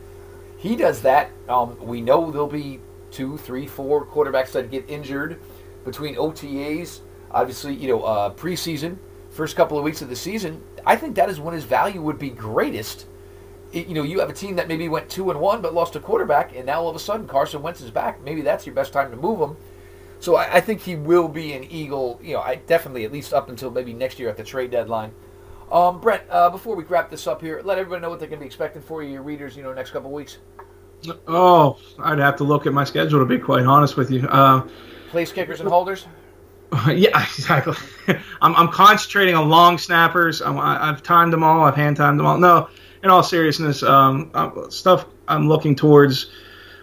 He does that. Um, we know there'll be two, three, four quarterbacks that get injured between OTAs. Obviously, you know, uh, preseason, first couple of weeks of the season. I think that is when his value would be greatest you know, you have a team that maybe went two and one but lost a quarterback, and now all of a sudden Carson Wentz is back. Maybe that's your best time to move him. So I, I think he will be an Eagle. You know, I definitely at least up until maybe next year at the trade deadline. Um, Brent, uh, before we wrap this up here, let everybody know what they can be expecting for you, your readers. You know, next couple weeks. Oh, I'd have to look at my schedule to be quite honest with you. Uh, Place kickers and holders. Yeah, exactly. I'm, I'm concentrating on long snappers. I'm, I've timed them all. I've hand timed them all. No, in all seriousness, um, uh, stuff I'm looking towards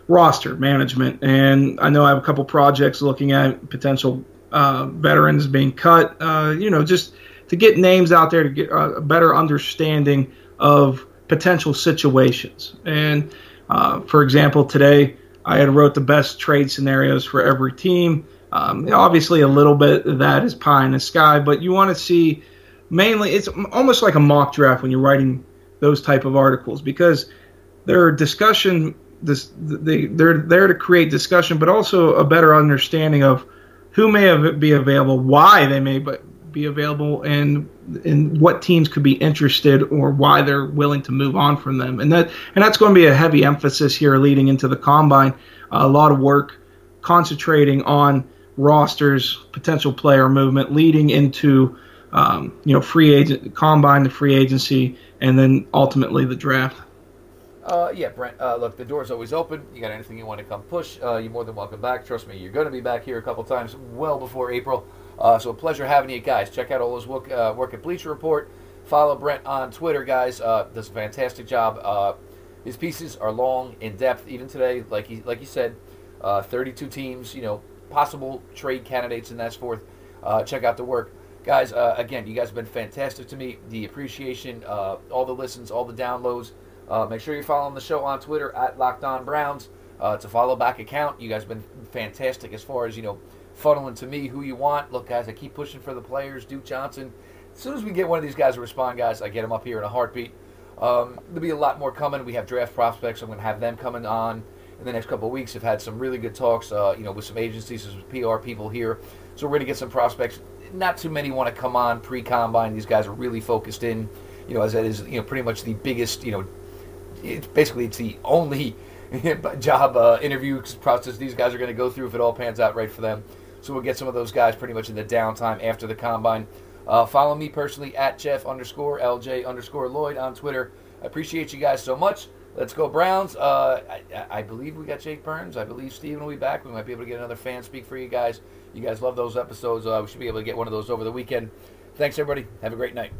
roster management, and I know I have a couple projects looking at potential uh, veterans being cut. Uh, you know, just to get names out there to get a better understanding of potential situations. And uh, for example, today I had wrote the best trade scenarios for every team. Um, obviously, a little bit of that is pie in the sky, but you want to see mainly it's almost like a mock draft when you're writing those type of articles because they're discussion this they they're there to create discussion but also a better understanding of who may be available why they may be available and and what teams could be interested or why they're willing to move on from them and that and that's going to be a heavy emphasis here leading into the combine a lot of work concentrating on rosters potential player movement leading into um, you know free agent combine the free agency and then ultimately the draft. Uh, yeah, Brent. Uh, look, the door's always open. You got anything you want to come push? Uh, you're more than welcome back. Trust me, you're going to be back here a couple times, well before April. Uh, so a pleasure having you guys. Check out all his work, uh, work at Bleacher Report. Follow Brent on Twitter, guys. Uh, does a fantastic job. His pieces are long, in depth. Even today, like he like he said, 32 teams. You know, possible trade candidates and that's forth. check out the work guys, uh, again, you guys have been fantastic to me. The appreciation, uh, all the listens, all the downloads. Uh, make sure you're following the show on Twitter at Locked On Browns. Uh, it's a follow back account. You guys have been fantastic as far as you know, funneling to me who you want. Look, guys, I keep pushing for the players. Duke Johnson. As soon as we get one of these guys to respond, guys, I get them up here in a heartbeat. Um, there'll be a lot more coming. We have draft prospects. I'm going to have them coming on in the next couple of weeks. I've had some really good talks, uh, you know, with some agencies, some PR people here. So we're going to get some prospects not too many want to come on pre-combine. These guys are really focused in, you know, as that is, you know, pretty much the biggest, you know, it's basically it's the only job uh, interview process these guys are going to go through if it all pans out right for them. So we'll get some of those guys pretty much in the downtime after the combine. Uh, follow me personally at Jeff underscore LJ underscore Lloyd on Twitter. I appreciate you guys so much. Let's go Browns. Uh, I, I, believe we got Jake Burns. I believe Steven will be back. We might be able to get another fan speak for you guys. You guys love those episodes. Uh, we should be able to get one of those over the weekend. Thanks, everybody. Have a great night.